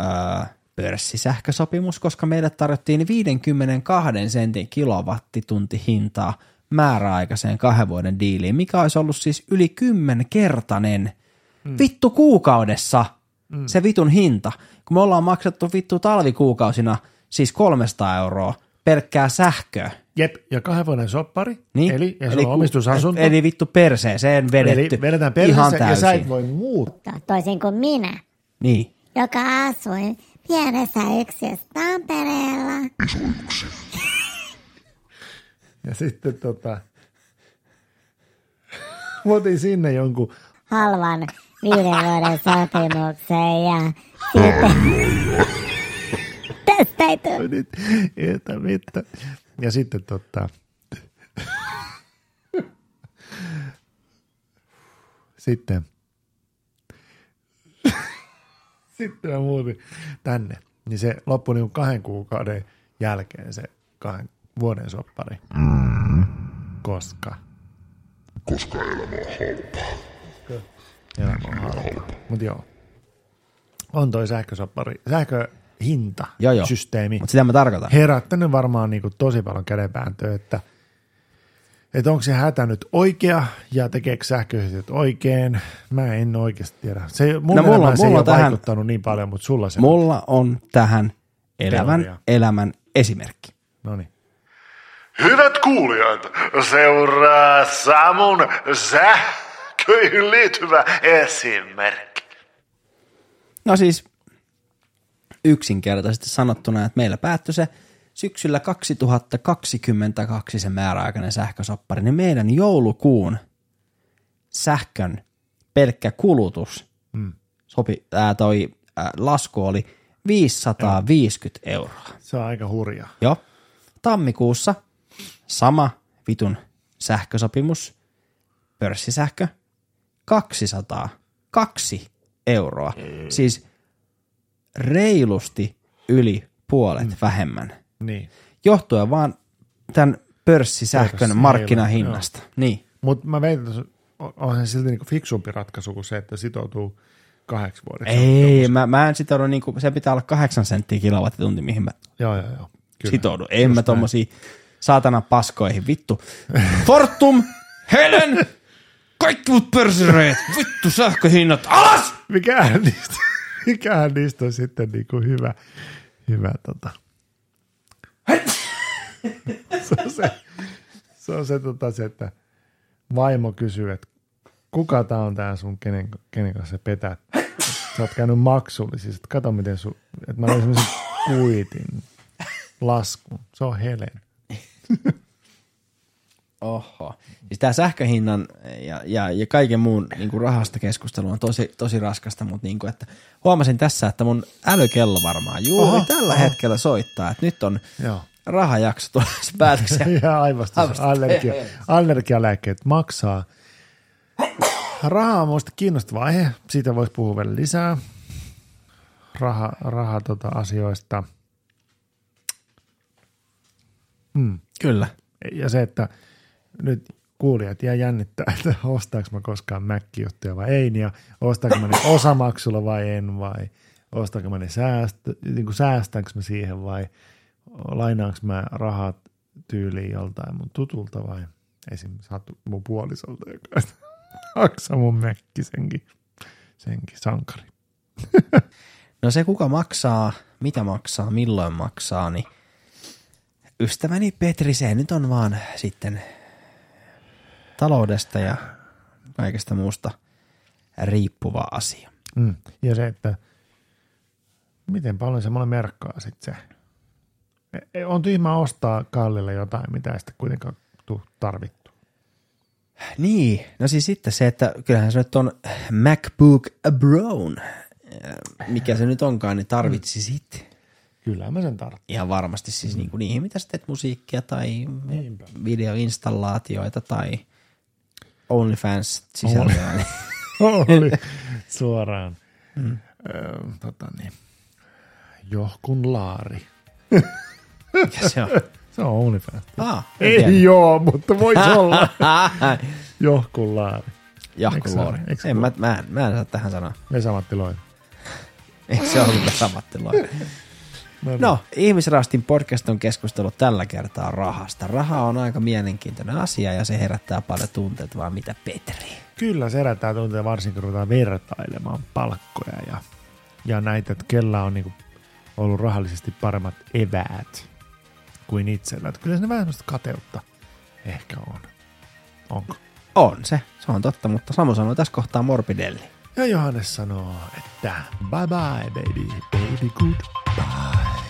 öö, pörssisähkösopimus, koska meille tarjottiin 52 sentin kilowattitunti hintaa määräaikaiseen kahden vuoden diiliin, mikä olisi ollut siis yli kymmenkertainen mm. vittu kuukaudessa mm. se vitun hinta. Kun me ollaan maksettu vittu talvikuukausina siis 300 euroa pelkkää sähköä. Jep, ja kahden vuoden soppari, Niin? eli, ja eli, sulla on omistusasunto. Eli vittu perseeseen vedetty. eli vedetään ihan perheessä ja täysin. sä et voi muuttaa. Toisin kuin minä, Niin. joka asui pienessä yksiössä Tampereella. Ja sitten tota, mä otin sinne jonkun, halvan viiden vuoden sopimuksen ja sitten tästä ei tule. nyt, että mitä. Ja sitten tota, sitten, sitten mä muutin tänne. Niin se loppui niin kahden kuukauden jälkeen se kahden vuoden soppari. Koska Koska elämä on halpaa. elämä on halpaa. Mutta joo, on toi sähkösoppari, sähköhinta, Joo, joo. systeemi Mutta sitä mä tarkoitan. herättänyt varmaan niin kuin tosi paljon kädenvääntöä, että, että onko se hätä nyt oikea ja tekeekö sähköyhtiöt oikein. Mä en oikeasti tiedä. Se, mun No mulla- mulla, se mulla ei on ole tähän- vaikuttanut niin paljon, mutta sulla se Mulla on tähän elävän Teoria. elämän esimerkki. No niin. Hyvät kuulijat, seuraa Samun sähköihin liittyvä esimerkki. No siis yksinkertaisesti sanottuna, että meillä päättyi se syksyllä 2022 se määräaikainen sähkösoppari, niin meidän joulukuun sähkön pelkkä kulutus, mm. sopi, ää, toi ää, lasku oli 550 euroa. Se on aika hurja. Joo. Tammikuussa sama vitun sähkösopimus, pörssisähkö, 202 euroa. Siis reilusti yli puolet mm. vähemmän. Niin. Johtuen vaan tämän pörssisähkön Pörssi- markkinahinnasta. Niin. Mutta mä veitän, onhan silti niinku fiksumpi ratkaisu kuin se, että sitoutuu kahdeksi vuodeksi. Ei, mä, mä en sitoudu, niinku, se pitää olla kahdeksan senttiä kilowattitunti, mihin mä Joo, joo, joo. Kyllä. sitoudu. En mä tommosia saatana paskoihin, vittu. Fortum, Helen, kaikki mut pörssireet, vittu sähköhinnat, alas! Mikähän niistä, mikähän niistä on sitten niinku hyvä, hyvä tota. se on se, se, on se, tota, se, että vaimo kysyy, että kuka tää on tää sun, kenen, kenen kanssa sä petät. Sä oot käynyt maksullisissa, että kato miten sun, että mä löin semmoisen kuitin. laskun. Se on Helen. Oho. Siis tämä sähköhinnan ja, ja, ja kaiken muun niin kuin rahasta keskustelu on tosi, tosi raskasta, mutta niin kuin, että huomasin tässä, että mun älykello varmaan juuri Oho, tällä oho. hetkellä soittaa, että nyt on Joo. rahajakso tulossa päätöksiä. Ja aivastus, Aivastus. allergia, allergialääkkeet maksaa. Raha on muista kiinnostava aihe. Siitä voisi puhua vielä lisää. Raha, raha tota, asioista. Hmm. Kyllä. Ja se, että nyt kuulijat jää jännittää, että ostaako mä koskaan Mac-juttuja vai ei, ja ostaako mä ne osamaksulla vai en, vai ostaako mä ne säästö, niin kuin säästänkö mä siihen vai lainaanko mä rahat tyyliin joltain mun tutulta vai esim. saatu mun puolisolta, joka maksaa mun Mäkki senkin, senkin sankari. No se, kuka maksaa, mitä maksaa, milloin maksaa, niin ystäväni Petri, se nyt on vaan sitten taloudesta ja kaikesta muusta riippuva asia. Mm. Ja se, että miten paljon semmoinen merkkaa sitten se. E- e- On tyhmä ostaa kallille jotain, mitä ei sitten kuitenkaan tarvittu. Niin, no siis sitten se, että kyllähän se nyt on MacBook Brown, mikä se nyt onkaan, niin tarvitsi sitten Kyllä mä sen tarvitsen. ihan varmasti siis niin kuin niihin, mitä sä teet musiikkia tai Niinpä. videoinstallaatioita tai OnlyFans sisältöä. niin Oli suoraan. Mm. Öö, tota niin. Johkun laari. mikä se on? Se on OnlyFans. Ah, Ei joo, mutta voisi olla Johkun laari. Eikö se En, mä, mä, en, mä en saa tähän sanoa. Vesa-Matti Loiri. Eikö se ollut Samatti Loiri? Niin. No, Ihmisrastin podcast on keskustellut tällä kertaa rahasta. Raha on aika mielenkiintoinen asia ja se herättää paljon tunteita, vaan mitä Petri. Kyllä se herättää tunteja varsinkin kun ruvetaan vertailemaan palkkoja ja, ja näitä, että kella on niinku ollut rahallisesti paremmat eväät kuin itsellä. Että kyllä se vähän sellaista kateutta ehkä on. Onko? On se, se on totta, mutta Samu sanoi tässä kohtaa morbidelli. Ja Johannes sanoo, että bye bye baby, baby goodbye.